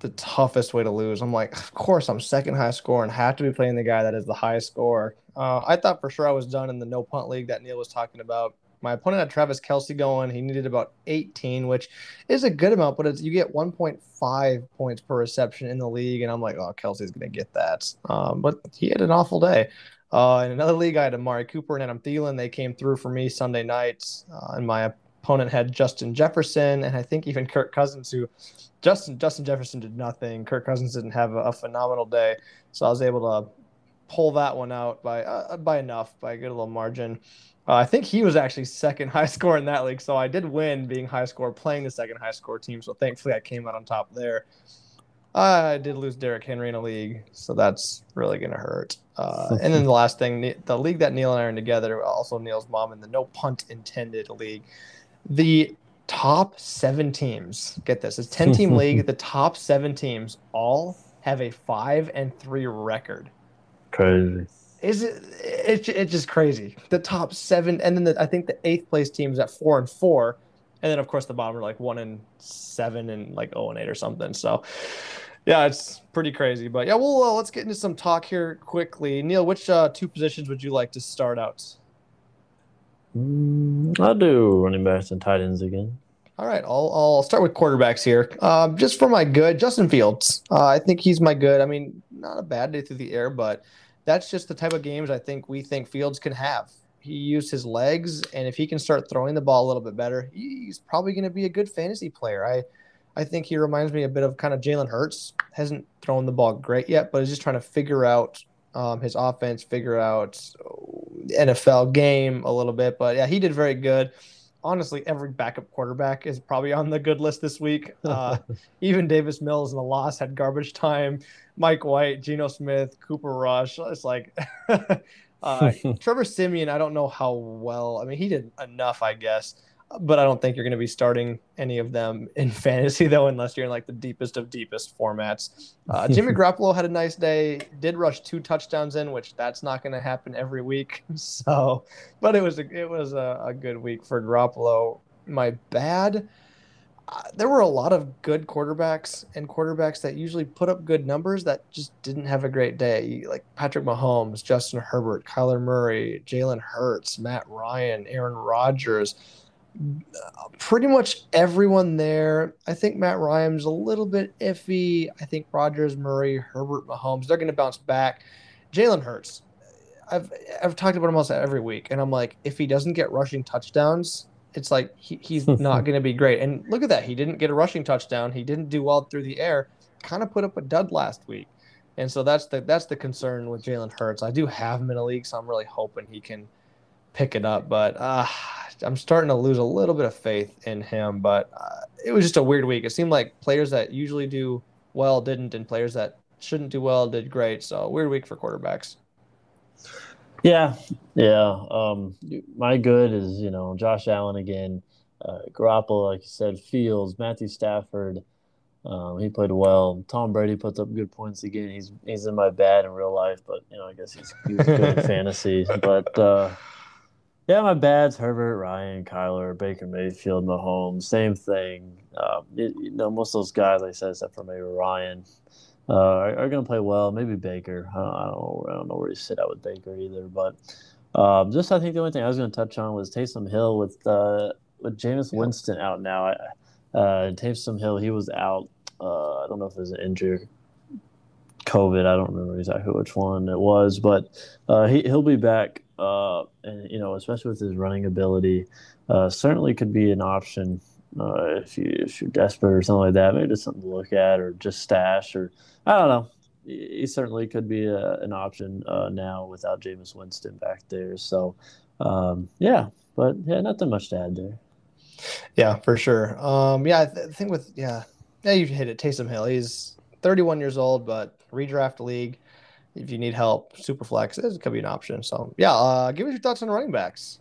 the toughest way to lose. I'm like, of course I'm second high score and have to be playing the guy that is the highest score. Uh, I thought for sure I was done in the no punt league that Neil was talking about. My opponent had Travis Kelce going. He needed about 18, which is a good amount, but it's, you get 1.5 points per reception in the league. And I'm like, oh, Kelce's going to get that. Um, but he had an awful day. Uh, in another league, I had Amari Cooper and Adam Thielen. They came through for me Sunday nights. Uh, and my opponent had Justin Jefferson and I think even Kirk Cousins, who Justin Justin Jefferson did nothing. Kirk Cousins didn't have a, a phenomenal day. So I was able to pull that one out by uh, by enough, by a good little margin. Uh, I think he was actually second high score in that league, so I did win being high score playing the second high score team. So thankfully, I came out on top there. I did lose Derrick Henry in a league, so that's really gonna hurt. Uh, and then the last thing, the league that Neil and I are in together, also Neil's mom in the no punt intended league. The top seven teams, get this, it's ten team league. The top seven teams all have a five and three record. Crazy. Is it? It's it's just crazy. The top seven, and then the, I think the eighth place teams at four and four, and then of course the bottom are like one and seven and like zero and eight or something. So, yeah, it's pretty crazy. But yeah, well, uh, let's get into some talk here quickly. Neil, which uh, two positions would you like to start out? Mm, I'll do running backs and tight ends again. All right, I'll, I'll start with quarterbacks here. Uh, just for my good, Justin Fields. Uh, I think he's my good. I mean, not a bad day through the air, but that's just the type of games I think we think Fields can have. He used his legs, and if he can start throwing the ball a little bit better, he's probably going to be a good fantasy player. I, I think he reminds me a bit of kind of Jalen Hurts. Hasn't thrown the ball great yet, but is just trying to figure out um, his offense, figure out NFL game a little bit. But yeah, he did very good. Honestly, every backup quarterback is probably on the good list this week. Uh, even Davis Mills and the loss had garbage time. Mike White, Geno Smith, Cooper Rush. It's like uh, Trevor Siemian. I don't know how well. I mean, he did enough, I guess, but I don't think you're going to be starting any of them in fantasy though, unless you're in like the deepest of deepest formats. Uh, Jimmy Garoppolo had a nice day. Did rush two touchdowns in, which that's not going to happen every week. So, but it was a, it was a, a good week for Garoppolo. My bad there were a lot of good quarterbacks and quarterbacks that usually put up good numbers that just didn't have a great day. Like Patrick Mahomes, Justin Herbert, Kyler Murray, Jalen Hurts, Matt Ryan, Aaron Rodgers. Pretty much everyone there. I think Matt Ryan's a little bit iffy. I think Rodgers, Murray, Herbert, Mahomes, they're going to bounce back. Jalen Hurts. I've I've talked about him almost every week, and I'm like, if he doesn't get rushing touchdowns, it's like he, he's not going to be great. And look at that. He didn't get a rushing touchdown. He didn't do well through the air. Kind of put up a dud last week. And so that's the that's the concern with Jalen Hurts. I do have him in a league, so I'm really hoping he can pick it up. But uh, I'm starting to lose a little bit of faith in him. But uh, it was just a weird week. It seemed like players that usually do well didn't, and players that shouldn't do well did great. So weird week for quarterbacks. Yeah, yeah. Um, my good is you know Josh Allen again, uh, Garoppolo, like you said, Fields, Matthew Stafford. Um, he played well. Tom Brady puts up good points again. He's he's in my bad in real life, but you know I guess he's, he's good in fantasy. But uh, yeah, my bad's Herbert, Ryan, Kyler, Baker Mayfield, Mahomes. Same thing. Um, it, you know most of those guys, like I said, except for maybe Ryan uh, are, are going to play well. Maybe Baker. I don't, I don't, know. I don't know where you sit out with Baker either. But um, just I think the only thing I was going to touch on was Taysom Hill with uh, with Jameis Winston out now. I, uh, Taysom Hill he was out. Uh, I don't know if it was an injury, COVID. I don't remember exactly which one it was, but uh, he he'll be back. Uh, and you know, especially with his running ability, uh, certainly could be an option uh, if you if you're desperate or something like that, maybe just something to look at or just stash or I don't know. He certainly could be a, an option uh, now without Jameis Winston back there. So um, yeah, but yeah, nothing much to add there. Yeah, for sure. Um, yeah, I, th- I think with yeah, yeah, you hit it. Taysom Hill. He's 31 years old, but redraft league. If you need help, super flex, it could be an option. So yeah, uh, give us your thoughts on running backs.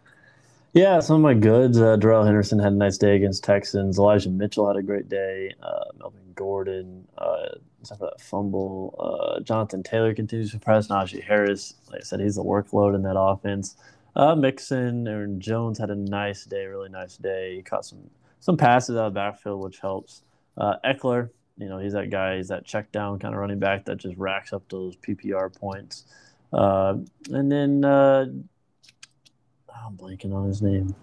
Yeah, some of my goods. Uh, Darrell Henderson had a nice day against Texans. Elijah Mitchell had a great day. Uh, Melvin Gordon, uh, that fumble. Uh, Jonathan Taylor continues to press. Najee Harris, like I said, he's a workload in that offense. Uh, Mixon, Aaron Jones had a nice day, really nice day. He caught some some passes out of the backfield, which helps. Uh, Ekeler, you know, he's that guy. He's that check down kind of running back that just racks up those PPR points. Uh, and then uh, I'm blanking on his name.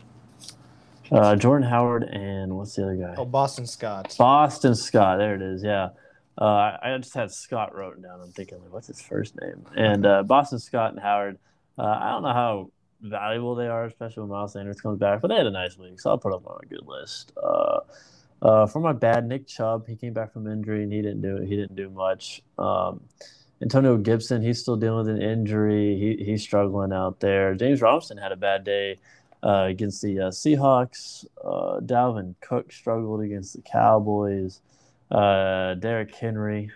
Uh, Jordan Howard and what's the other guy? Oh, Boston Scott. Boston Scott. There it is. Yeah. Uh, I just had Scott written down. I'm thinking, like, what's his first name? And uh, Boston Scott and Howard. Uh, I don't know how valuable they are, especially when Miles Sanders comes back, but they had a nice week, so I'll put them on a good list. Uh, uh, for my bad, Nick Chubb, he came back from injury and he didn't do he didn't do much. Um, Antonio Gibson, he's still dealing with an injury. He, he's struggling out there. James Robinson had a bad day uh, against the uh, Seahawks. Uh, Dalvin Cook struggled against the Cowboys. Uh, Derrick Henry,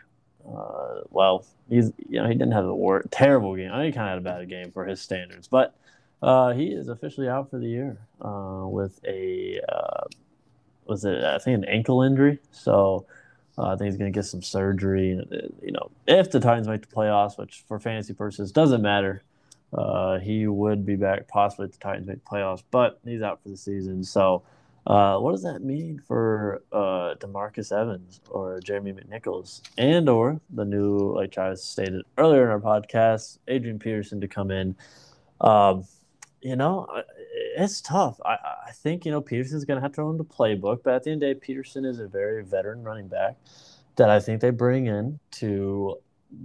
uh, well, he's you know he didn't have a war- terrible game. I think he kind of had a bad game for his standards, but uh, he is officially out for the year with a was it I think an ankle injury. So uh, I think he's going to get some surgery. Uh, you know, if the Titans make the playoffs, which for fantasy purposes doesn't matter, uh, he would be back possibly if the Titans make the playoffs. But he's out for the season. So, uh, what does that mean for uh, Demarcus Evans or Jeremy McNichols and or the new, like Travis stated earlier in our podcast, Adrian Peterson to come in? Um, you know, it's tough. I, I think, you know, Peterson's going to have to run the playbook, but at the end of the day, Peterson is a very veteran running back that I think they bring in to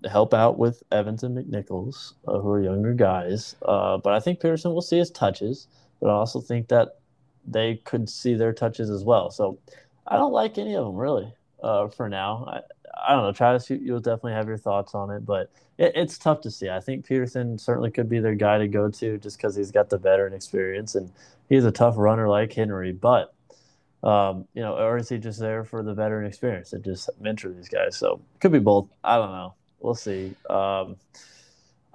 help out with Evans and McNichols, uh, who are younger guys. Uh, but I think Peterson will see his touches, but I also think that they could see their touches as well. So I don't like any of them really uh, for now. I, don't know. Travis, you, you'll definitely have your thoughts on it, but it, it's tough to see. I think Peterson certainly could be their guy to go to just because he's got the veteran experience and he's a tough runner like Henry. But um, you know, or is he just there for the veteran experience and just mentor these guys? So it could be both. I don't know. We'll see. Um,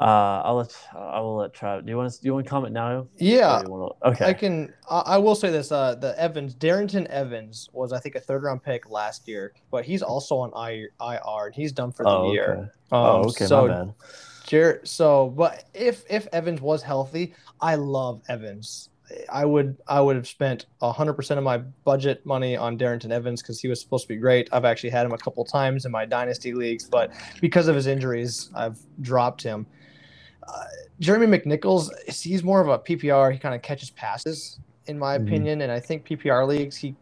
uh, I'll let I will let Travis. Do you want to do you want to comment now? Yeah. To, okay. I can. I, I, will say this. Uh, the Evans, Darrynton Evans was I think a third round pick last year, but he's also on IR and he's done for the oh, year. Okay. Oh, um, okay. So, my bad. Jared, so, but if if Evans was healthy, I love Evans. I would I would have spent hundred percent of my budget money on Darrynton Evans because he was supposed to be great. I've actually had him a couple times in my dynasty leagues, but because of his injuries, I've dropped him. Uh, Jeremy McNichols, he's more of a PPR. He kind of catches passes, in my mm-hmm. opinion, and I think PPR leagues he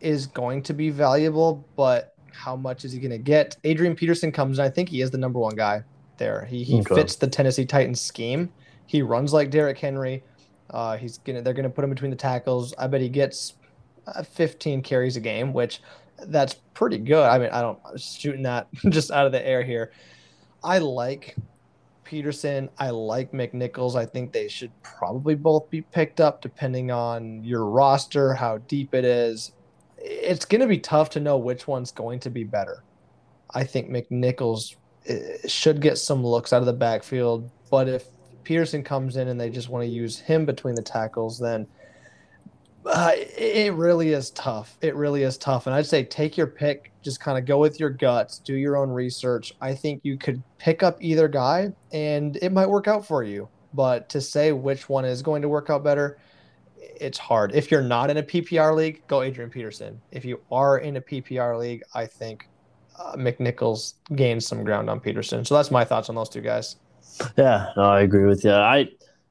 is going to be valuable. But how much is he going to get? Adrian Peterson comes, and I think he is the number one guy there. He he okay. fits the Tennessee Titans scheme. He runs like Derrick Henry. Uh, he's gonna they're gonna put him between the tackles. I bet he gets uh, 15 carries a game, which that's pretty good. I mean, I don't I'm shooting that just out of the air here. I like Peterson. I like McNichols. I think they should probably both be picked up depending on your roster, how deep it is. It's going to be tough to know which one's going to be better. I think McNichols eh, should get some looks out of the backfield, but if Peterson comes in and they just want to use him between the tackles, then – uh, it really is tough. It really is tough. And I'd say take your pick, just kind of go with your guts, do your own research. I think you could pick up either guy and it might work out for you. But to say which one is going to work out better, it's hard. If you're not in a PPR league, go Adrian Peterson. If you are in a PPR league, I think uh, McNichols gains some ground on Peterson. So that's my thoughts on those two guys. Yeah, no, I agree with you. I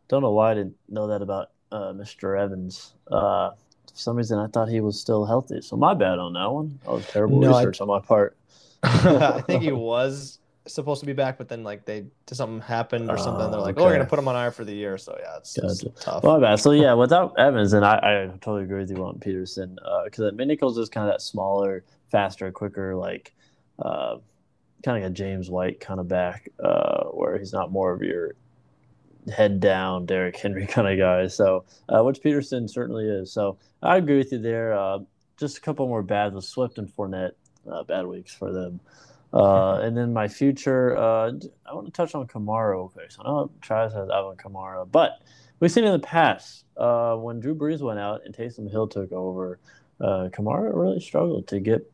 don't know why I didn't know that about uh, Mr. Evans. Uh, for some reason, I thought he was still healthy. So my bad on that one. That was terrible no, research I, on my part. I think he was supposed to be back, but then like they something happened or something. They're like, okay. oh, we're gonna put him on IR for the year. So yeah, it's, gotcha. it's tough. Well, bad. So yeah, without Evans, and I, I totally agree with you on Peterson because uh, McNichols is kind of that smaller, faster, quicker, like uh, kind of like a James White kind of back, uh, where he's not more of your head down Derrick Henry kind of guy. So, uh, which Peterson certainly is. So, I agree with you there. Uh, just a couple more bad with Swift and Fournette, uh, bad weeks for them. Uh, and then my future, uh, I want to touch on Kamara. Okay, so I know Travis has Alvin Kamara, but we've seen in the past uh, when Drew Brees went out and Taysom Hill took over, Kamara really struggled to get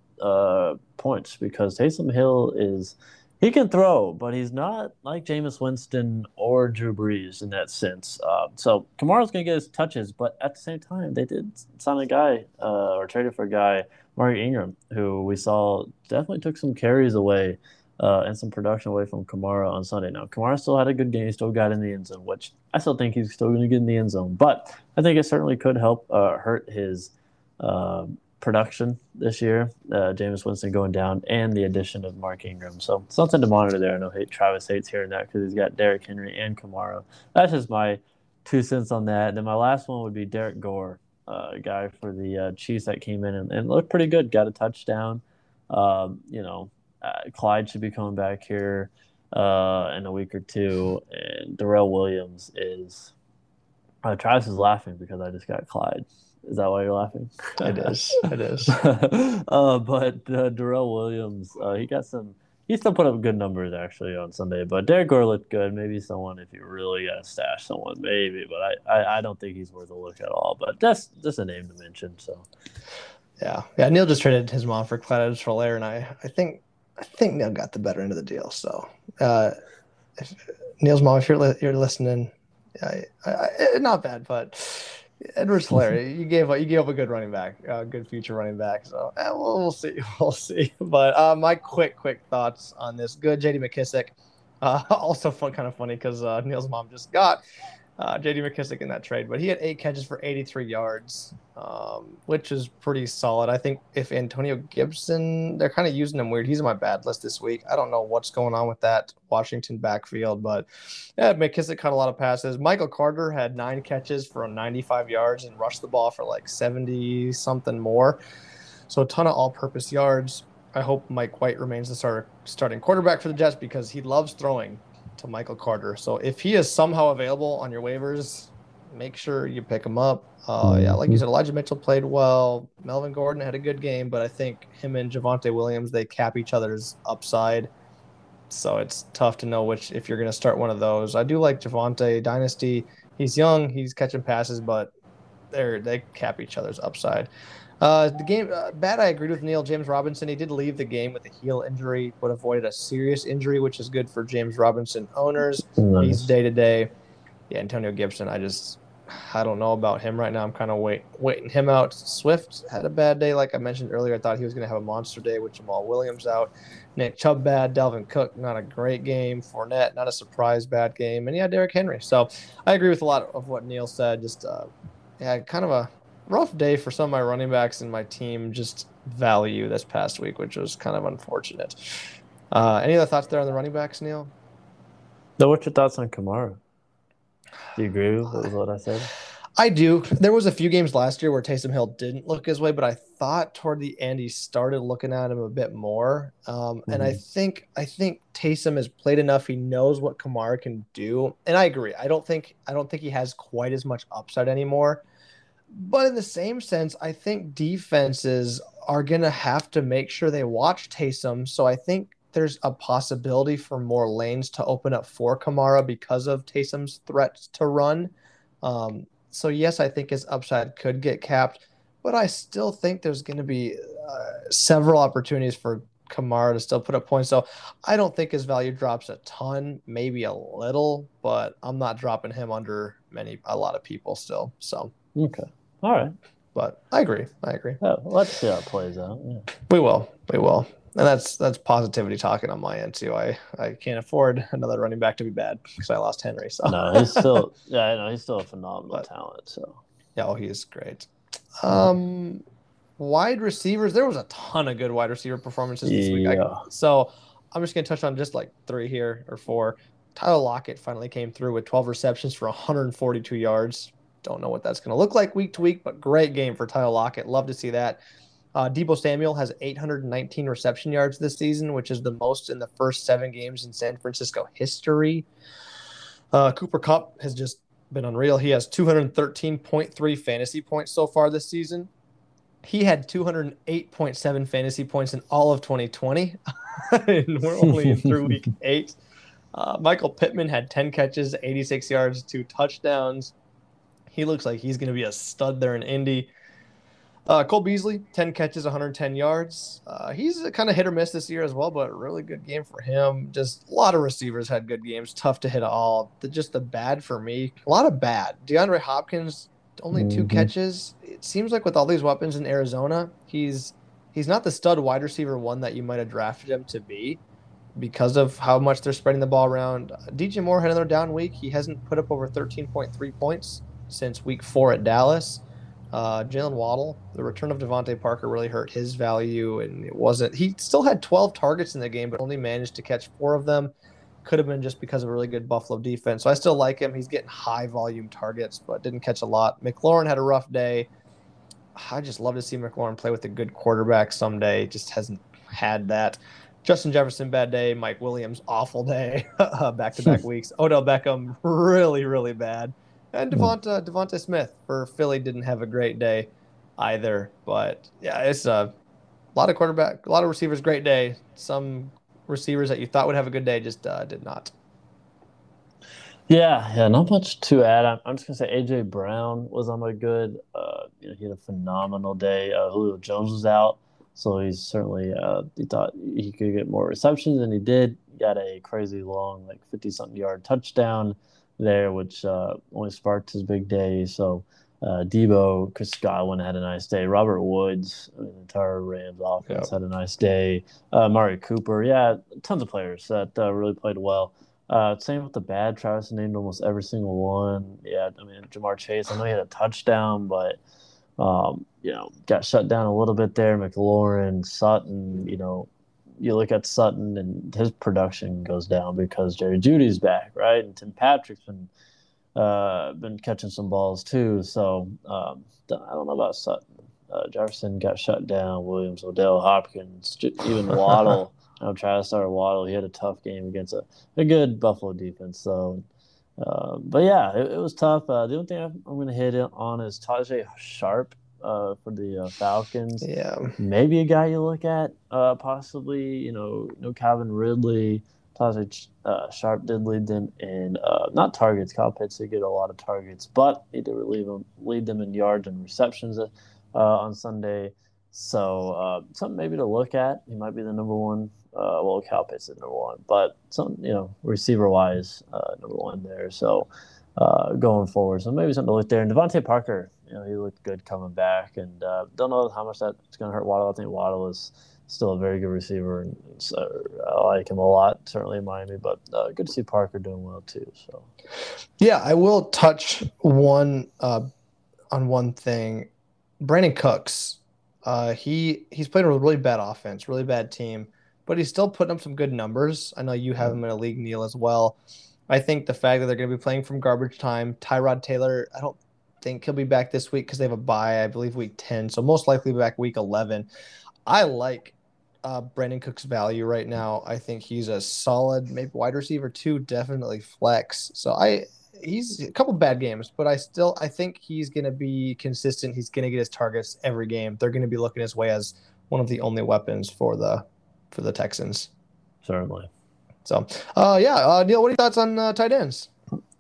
points because Taysom Hill is he can throw, but he's not like Jameis Winston or Drew Brees in that sense. Uh, so Kamara's going to get his touches, but at the same time, they did sign a guy uh, or traded for a guy, Mark Ingram, who we saw definitely took some carries away uh, and some production away from Kamara on Sunday. Now, Kamara still had a good game. He still got in the end zone, which I still think he's still going to get in the end zone. But I think it certainly could help uh, hurt his uh, production this year. Uh, Jameis Winston going down, and the addition of Mark Ingram. So something to monitor there. I know Travis hates hearing that because he's got Derrick Henry and Kamara. That's just my two cents on that. And then my last one would be Derrick Gore, uh, guy for the uh, Chiefs that came in and, and, looked pretty good. Got a touchdown. Um, you know, uh, Clyde should be coming back here. uh, in a week or two, and Darrel Williams is. Uh, Travis is laughing because I just got Clyde. Is that why you're laughing? It is. It is. uh, but uh, Darrel Williams, uh, he got some. He still put up good numbers actually on Sunday. But Derrick Gore looked good. Maybe someone if you really got to stash someone, maybe. But I, I, I, don't think he's worth a look at all. But that's just a name to mention. So. Yeah, yeah. Neil just traded his mom for Clyde Edwards-Helaire, and I, I think, I think Neil got the better end of the deal. So, uh, if, Neil's mom, if you're li- you're listening, I, I, I, not bad, but Edwards-Helaire. you gave you gave up a good running back, a good future running back. So eh, we'll, we'll, see, we'll see. But uh, my quick quick thoughts on this. Good, J.D. McKissic. Uh, also fun, kind of funny because uh, Neil's mom just got uh, J.D. McKissic in that trade, but he had eight catches for 83 yards, um, which is pretty solid. I think if Antonio Gibson, they're kind of using him weird. He's on my bad list this week. I don't know what's going on with that Washington backfield, but yeah, McKissic caught a lot of passes. Michael Carter had nine catches for 95 yards and rushed the ball for like 70 something more. So a ton of all-purpose yards. I hope Mike White remains the starter, starting quarterback for the Jets because he loves throwing to Michael Carter. So if he is somehow available on your waivers, make sure you pick him up. Uh, yeah, like you mm-hmm. said, Elijah Mitchell played well. Melvin Gordon had a good game, but I think him and Javonte Williams they cap each other's upside. So it's tough to know which if you're going to start one of those. I do like Javonte Dynasty. He's young, he's catching passes, but they're they cap each other's upside. Uh, the game uh, bad. I agreed with Neil. James Robinson. He did leave the game with a heel injury, but avoided a serious injury, which is good for James Robinson owners. Nice. He's day to day. Yeah, Antonio Gibson. I just I don't know about him right now. I'm kind of wait waiting him out. Swift had a bad day, like I mentioned earlier. I thought he was going to have a monster day with Jamaal Williams out. Nick Chubb bad. Dalvin Cook not a great game. Fournette not a surprise bad game, and yeah, Derrick Henry. So I agree with a lot of what Neil said. Just uh, yeah, kind of a rough day for some of my running backs and my team just value this past week, which was kind of unfortunate. Uh, any other thoughts there on the running backs, Neil? No, what's your thoughts on Kamara? Do you agree with what I said? I do. There was a few games last year where Taysom Hill didn't look his way, but I thought toward the end he started looking at him a bit more. Um, mm-hmm. And I mm-hmm. think I think Taysom has played enough. He knows what Kamara can do, and I agree. I don't think I don't think he has quite as much upside anymore. But in the same sense, I think defenses are going to have to make sure they watch Taysom. So I think there's a possibility for more lanes to open up for Kamara because of Taysom's threat to run. Um, so, yes, I think his upside could get capped, but I still think there's going to be uh, several opportunities for Kamara to still put up points. So I don't think his value drops a ton, maybe a little, but I'm not dropping him under many a lot of people still. So okay. All right. But I agree. I agree. Oh, let's see how it plays out. Yeah. We will. We will. And that's that's positivity talking on my end too. I, I can't afford another running back to be bad because I lost Henry. So no, he's still yeah, I know he's still a phenomenal but, talent. So yeah, oh, he is great. Um, wide receivers. There was a ton of good wide receiver performances this week. I, so I'm just gonna touch on just like three here or four. Tyler Lockett finally came through with 12 receptions for 142 yards. Don't know what that's going to look like week to week, but great game for Tyler Lockett. Love to see that. Uh, Deebo Samuel has 819 reception yards this season, which is the most in the first seven games in San Francisco history. Uh, Cooper Kupp has just been unreal. He has 213.3 fantasy points so far this season. He had 208.7 fantasy points in all of 2020, and we're only through week eight. Uh, Michael Pittman had 10 catches, 86 yards, two touchdowns. He looks like he's going to be a stud there in Indy. Uh, Cole Beasley, 10 catches, 110 yards. Uh, he's kind of hit or miss this year as well, but really good game for him. Just a lot of receivers had good games. Tough to hit all. The, just the bad for me. A lot of bad. DeAndre Hopkins, only mm-hmm. two catches. It seems like with all these weapons in Arizona, he's he's not the stud wide receiver one that you might have drafted him to be because of how much they're spreading the ball around. DJ Moore had another down week. He hasn't put up over 13.3 points since week four at Dallas. Uh, Jaylen Waddle, the return of DeVante Parker really hurt his value, and it wasn't. He still had 12 targets in the game, but only managed to catch four of them. Could have been just because of a really good Buffalo defense. So I still like him. He's getting high volume targets, but didn't catch a lot. McLaurin had a rough day. I just love to see McLaurin play with a good quarterback someday. Just hasn't had that. Justin Jefferson, bad day. Mike Williams, awful day. back to back weeks. Odell Beckham, really, really bad. And hmm. Devonta, Devonta Smith for Philly didn't have a great day either. But yeah, it's a lot of quarterback, a lot of receivers, great day. Some receivers that you thought would have a good day just uh, did not. Yeah, yeah, not much to add. I'm, I'm just gonna say AJ Brown was on my good. Uh, you know, he had a phenomenal day. Uh, Julio Jones was out, so he's certainly uh, he thought he could get more receptions, and he did. He got a crazy long, like fifty something yard touchdown there, which uh, only sparked his big day. So uh, Deebo, Chris Godwin had a nice day. Robert Woods, I mean, the entire Rams offense yep. had a nice day. Uh, Mari Cooper, yeah, tons of players that uh, really played well. Uh, same with the bad. Travis named almost every single one. Yeah, I mean Ja'Marr Chase. I know he had a touchdown, but um, you know got shut down a little bit there. McLaurin, Sutton. You know, you look at Sutton and his production goes down because Jerry Jeudy's back, right? And Tim Patrick's been uh, been catching some balls too. So um, I don't know about Sutton. Uh, Jefferson got shut down. Williams, Odell, Hopkins, even Waddle. I'm trying to start Waddle. He had a tough game against a, a good Buffalo defense. So, uh, but yeah, it, it was tough. Uh, the only thing I'm, I'm going to hit on is Tajae Sharpe uh, for the uh, Falcons. Yeah, maybe a guy you look at, uh, possibly. You know, no Calvin Ridley. Tajae uh, Sharpe did lead them in not targets. Kyle Pitts did get a lot of targets, but he did lead them lead them in yards and receptions uh on Sunday. So uh, something maybe to look at. He might be the number one. Uh, well, Cal Pitts is number one, but some you know receiver wise, uh, number one there. So uh, going forward, so maybe something to look there. And DeVante Parker, you know, he looked good coming back, and uh, don't know how much that's going to hurt Waddle. I think Waddle is still a very good receiver, and so I like him a lot. Certainly in Miami, but uh, good to see Parker doing well too. So yeah, I will touch one uh, on one thing. Brandin Cooks uh, he he's played a really bad offense, really bad team, but he's still putting up some good numbers. I know you have him in a league, Neil, as well. I think the fact that they're going to be playing from garbage time, Tyrod Taylor, I don't think he'll be back this week because they have a bye, I believe, week 10. So most likely back week 11. I like uh, Brandin Cooks' value right now. I think he's a solid, maybe wide receiver too, definitely flex. So I he's a couple bad games, but I still I think he's going to be consistent. He's going to get his targets every game. They're going to be looking his way as one of the only weapons for the for the Texans. Certainly. So, uh, yeah, uh, Neil, what are your thoughts on uh, tight ends?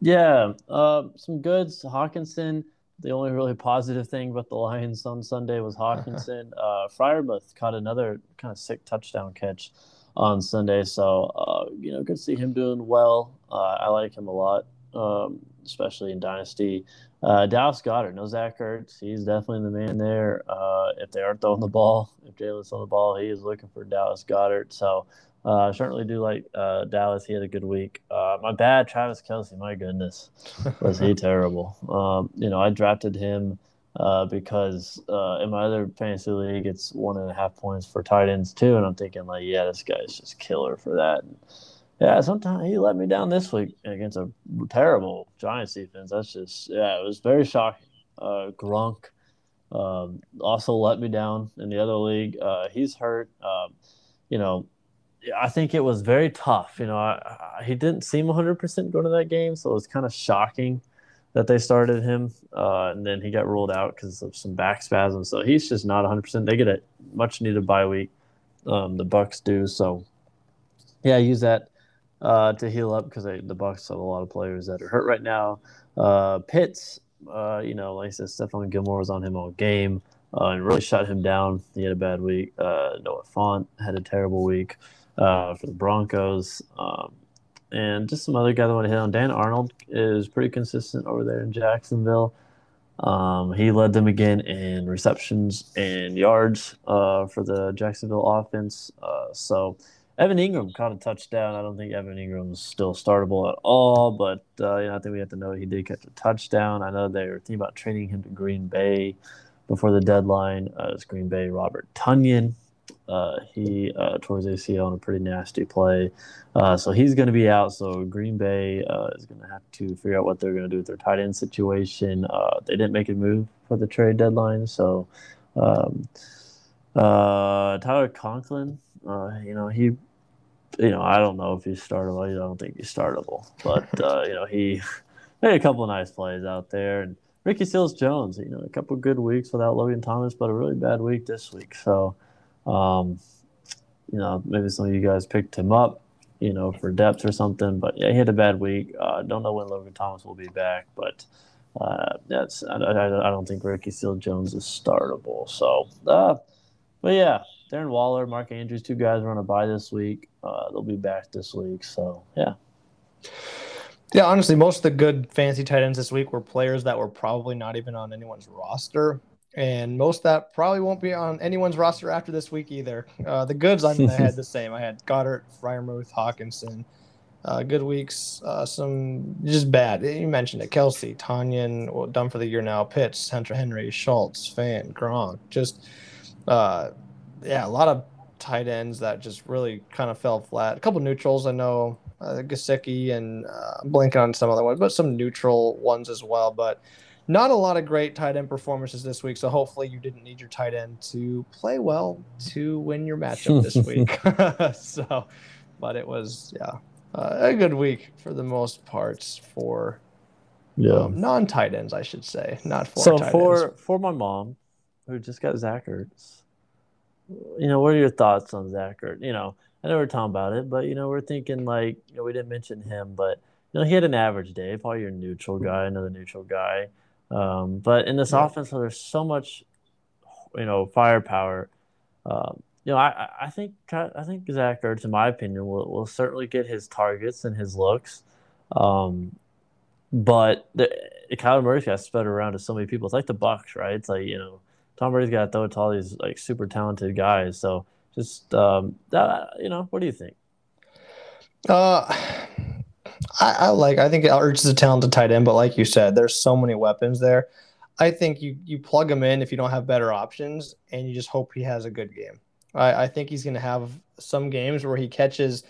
Yeah, uh, some goods. Hockenson. The only really positive thing about the Lions on Sunday was Hockenson. uh, Freiermuth caught another kind of sick touchdown catch on Sunday. So, uh, you know, good to see him doing well. Uh, I like him a lot um, especially in Dynasty. Uh, Dallas Goedert, no Zach Ertz. He's definitely the man there. Uh, if they aren't throwing the ball, if Jalen's on the ball, he is looking for Dallas Goedert. So uh, I certainly do like uh, Dallas. He had a good week. Uh, my bad, Travis Kelce. My goodness, was he terrible? Um, you know, I drafted him uh, because uh, in my other fantasy league, it's one and a half points for tight ends too, and I'm thinking like, yeah, this guy's just killer for that. And, yeah, sometimes he let me down this week against a terrible Giants defense. That's just yeah, it was very shocking. Uh, Gronk um, also let me down in the other league. Uh, he's hurt. Um, you know, I think it was very tough. You know, I, I, he didn't seem 100% going to that game, so it was kind of shocking that they started him, uh, and then he got ruled out because of some back spasms. So he's just not 100%. They get a much needed bye week. Um, the Bucs do so. Yeah, use that uh, to heal up because the Bucs have a lot of players that are hurt right now. Uh, Pitts, uh, you know, like I said, Stephon Gilmore was on him all game uh, and really shut him down. He had a bad week. Uh, Noah Fant had a terrible week uh, for the Broncos. Um, and just some other guys I want to hit on. Dan Arnold is pretty consistent over there in Jacksonville. Um, he led them again in receptions and yards uh, for the Jacksonville offense. Uh, so Evan Engram caught a touchdown. I don't think Evan Engram's still startable at all, but uh, you know, I think we have to know he did catch a touchdown. I know they were thinking about trading him to Green Bay before the deadline. Uh, it's Green Bay Robert Tonyan. Uh, he uh, tore his ACL in a pretty nasty play, uh, so he's going to be out. So Green Bay uh, is going to have to figure out what they're going to do with their tight end situation. Uh, they didn't make a move for the trade deadline, so um, uh, Tyler Conklin, you know, he you know, I don't know if he's startable. I don't think he's startable, but uh, you know, he made a couple of nice plays out there. And Ricky Seals Jones, you know, a couple of good weeks without Logan Thomas, but a really bad week this week. So, um, you know, maybe some of you guys picked him up, you know, for depth or something. But yeah, he had a bad week. Uh, don't know when Logan Thomas will be back, but uh, that's I, I, I, don't think Ricky Seals Jones is startable. So, uh, but yeah, Darren Waller, Mark Andrews, two guys are on a bye this week. Uh, they'll be back this week. So yeah. Yeah, honestly, most of the good fancy tight ends this week were players that were probably not even on anyone's roster. And most that probably won't be on anyone's roster after this week either. Uh, the goods I, mean, I had the same. I had Goedert, Freiermuth, Hockenson. Uh, good weeks. Uh, some just bad. You mentioned it. Kelce, Tonyan, well, done for the year now. Pitts, Hunter Henry, Schultz, Fant, Gronk. Just, uh, yeah, a lot of tight ends that just really kind of fell flat. A couple neutrals. I know uh, Gesicki and uh, blanking on some other ones, but some neutral ones as well. But not a lot of great tight end performances this week. So hopefully you didn't need your tight end to play well to win your matchup this week. so, but it was yeah uh, a good week for the most parts for yeah um, non tight ends, I should say, not for so for ends. for my mom who just got Zach Ertz. You know, what are your thoughts on Zach Ertz? You know I know we're talking about it, but you know, we're thinking like you know, we didn't mention him, but you know, he had an average day, probably your neutral guy, another neutral guy. Um, but in this yeah. offense, there's so much, you know, firepower. Um, you know, I, I think I think Zach Ertz, in my opinion, will, will certainly get his targets and his looks. Um, but the, Kyler Murray's got spread around to so many people. It's like the Bucs, right? It's like you know, Tom Brady's got to throw it to all these like super talented guys. So just um, that, you know, what do you think? Uh, I, I like. I think Ertz is a talented tight end, but like you said, there's so many weapons there. I think you you plug him in if you don't have better options, and you just hope he has a good game. I, I think he's going to have some games where he catches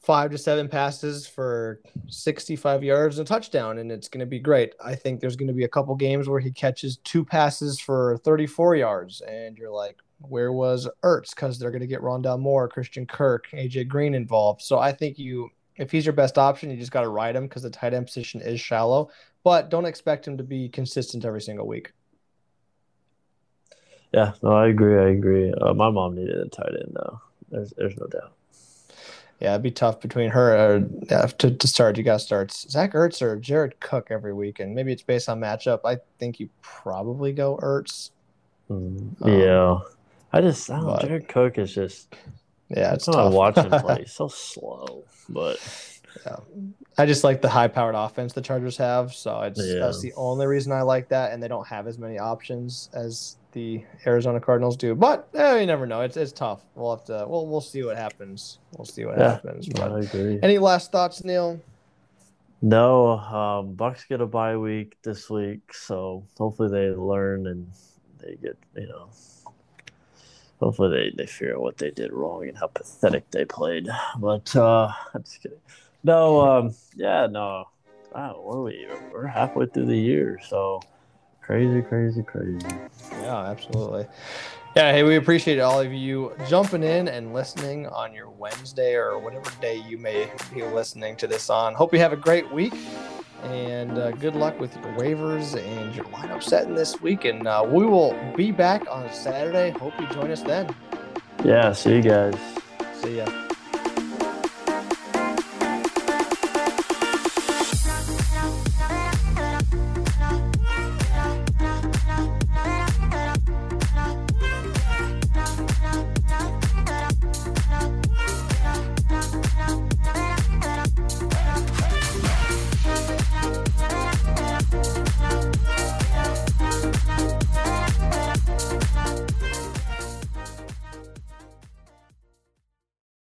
five to seven passes for 65 yards and a touchdown, and it's going to be great. I think there's going to be a couple games where he catches two passes for 34 yards, and you're like, where was Ertz? Because they're going to get Rondale Moore, Christian Kirk, AJ Green involved. So I think you, if he's your best option, you just got to ride him because the tight end position is shallow. But don't expect him to be consistent every single week. Yeah, no, I agree. I agree. Uh, my mom needed a tight end, though. There's, there's no doubt. Yeah, it'd be tough between her or yeah, to, to start. You got to start Zach Ertz or Jared Cook every week, and maybe it's based on matchup. I think you probably go Ertz. Mm, yeah. Um, I just, I don't but, Jared Cook is just, yeah, it's not watching play. so slow, but yeah. I just like the high powered offense the Chargers have. So it's yeah. that's the only reason I like that. And they don't have as many options as the Arizona Cardinals do. But eh, you never know. It's it's tough. We'll have to we'll we'll see what happens. We'll see what yeah, happens. But I agree. Any last thoughts, Neil? No, um, Bucs get a bye week this week, so hopefully they learn and they get you know hopefully they, they figure out what they did wrong and how pathetic they played. But uh, I'm just kidding. No, um, yeah, no. Wow, what are we? We're halfway through the year, so crazy, crazy, crazy. Yeah, absolutely. Yeah, hey, we appreciate all of you jumping in and listening on your Wednesday or whatever day you may be listening to this on. Hope you have a great week and uh, good luck with your waivers and your lineup setting this week. And uh, we will be back on Saturday. Hope you join us then. Yeah, see you guys. See ya.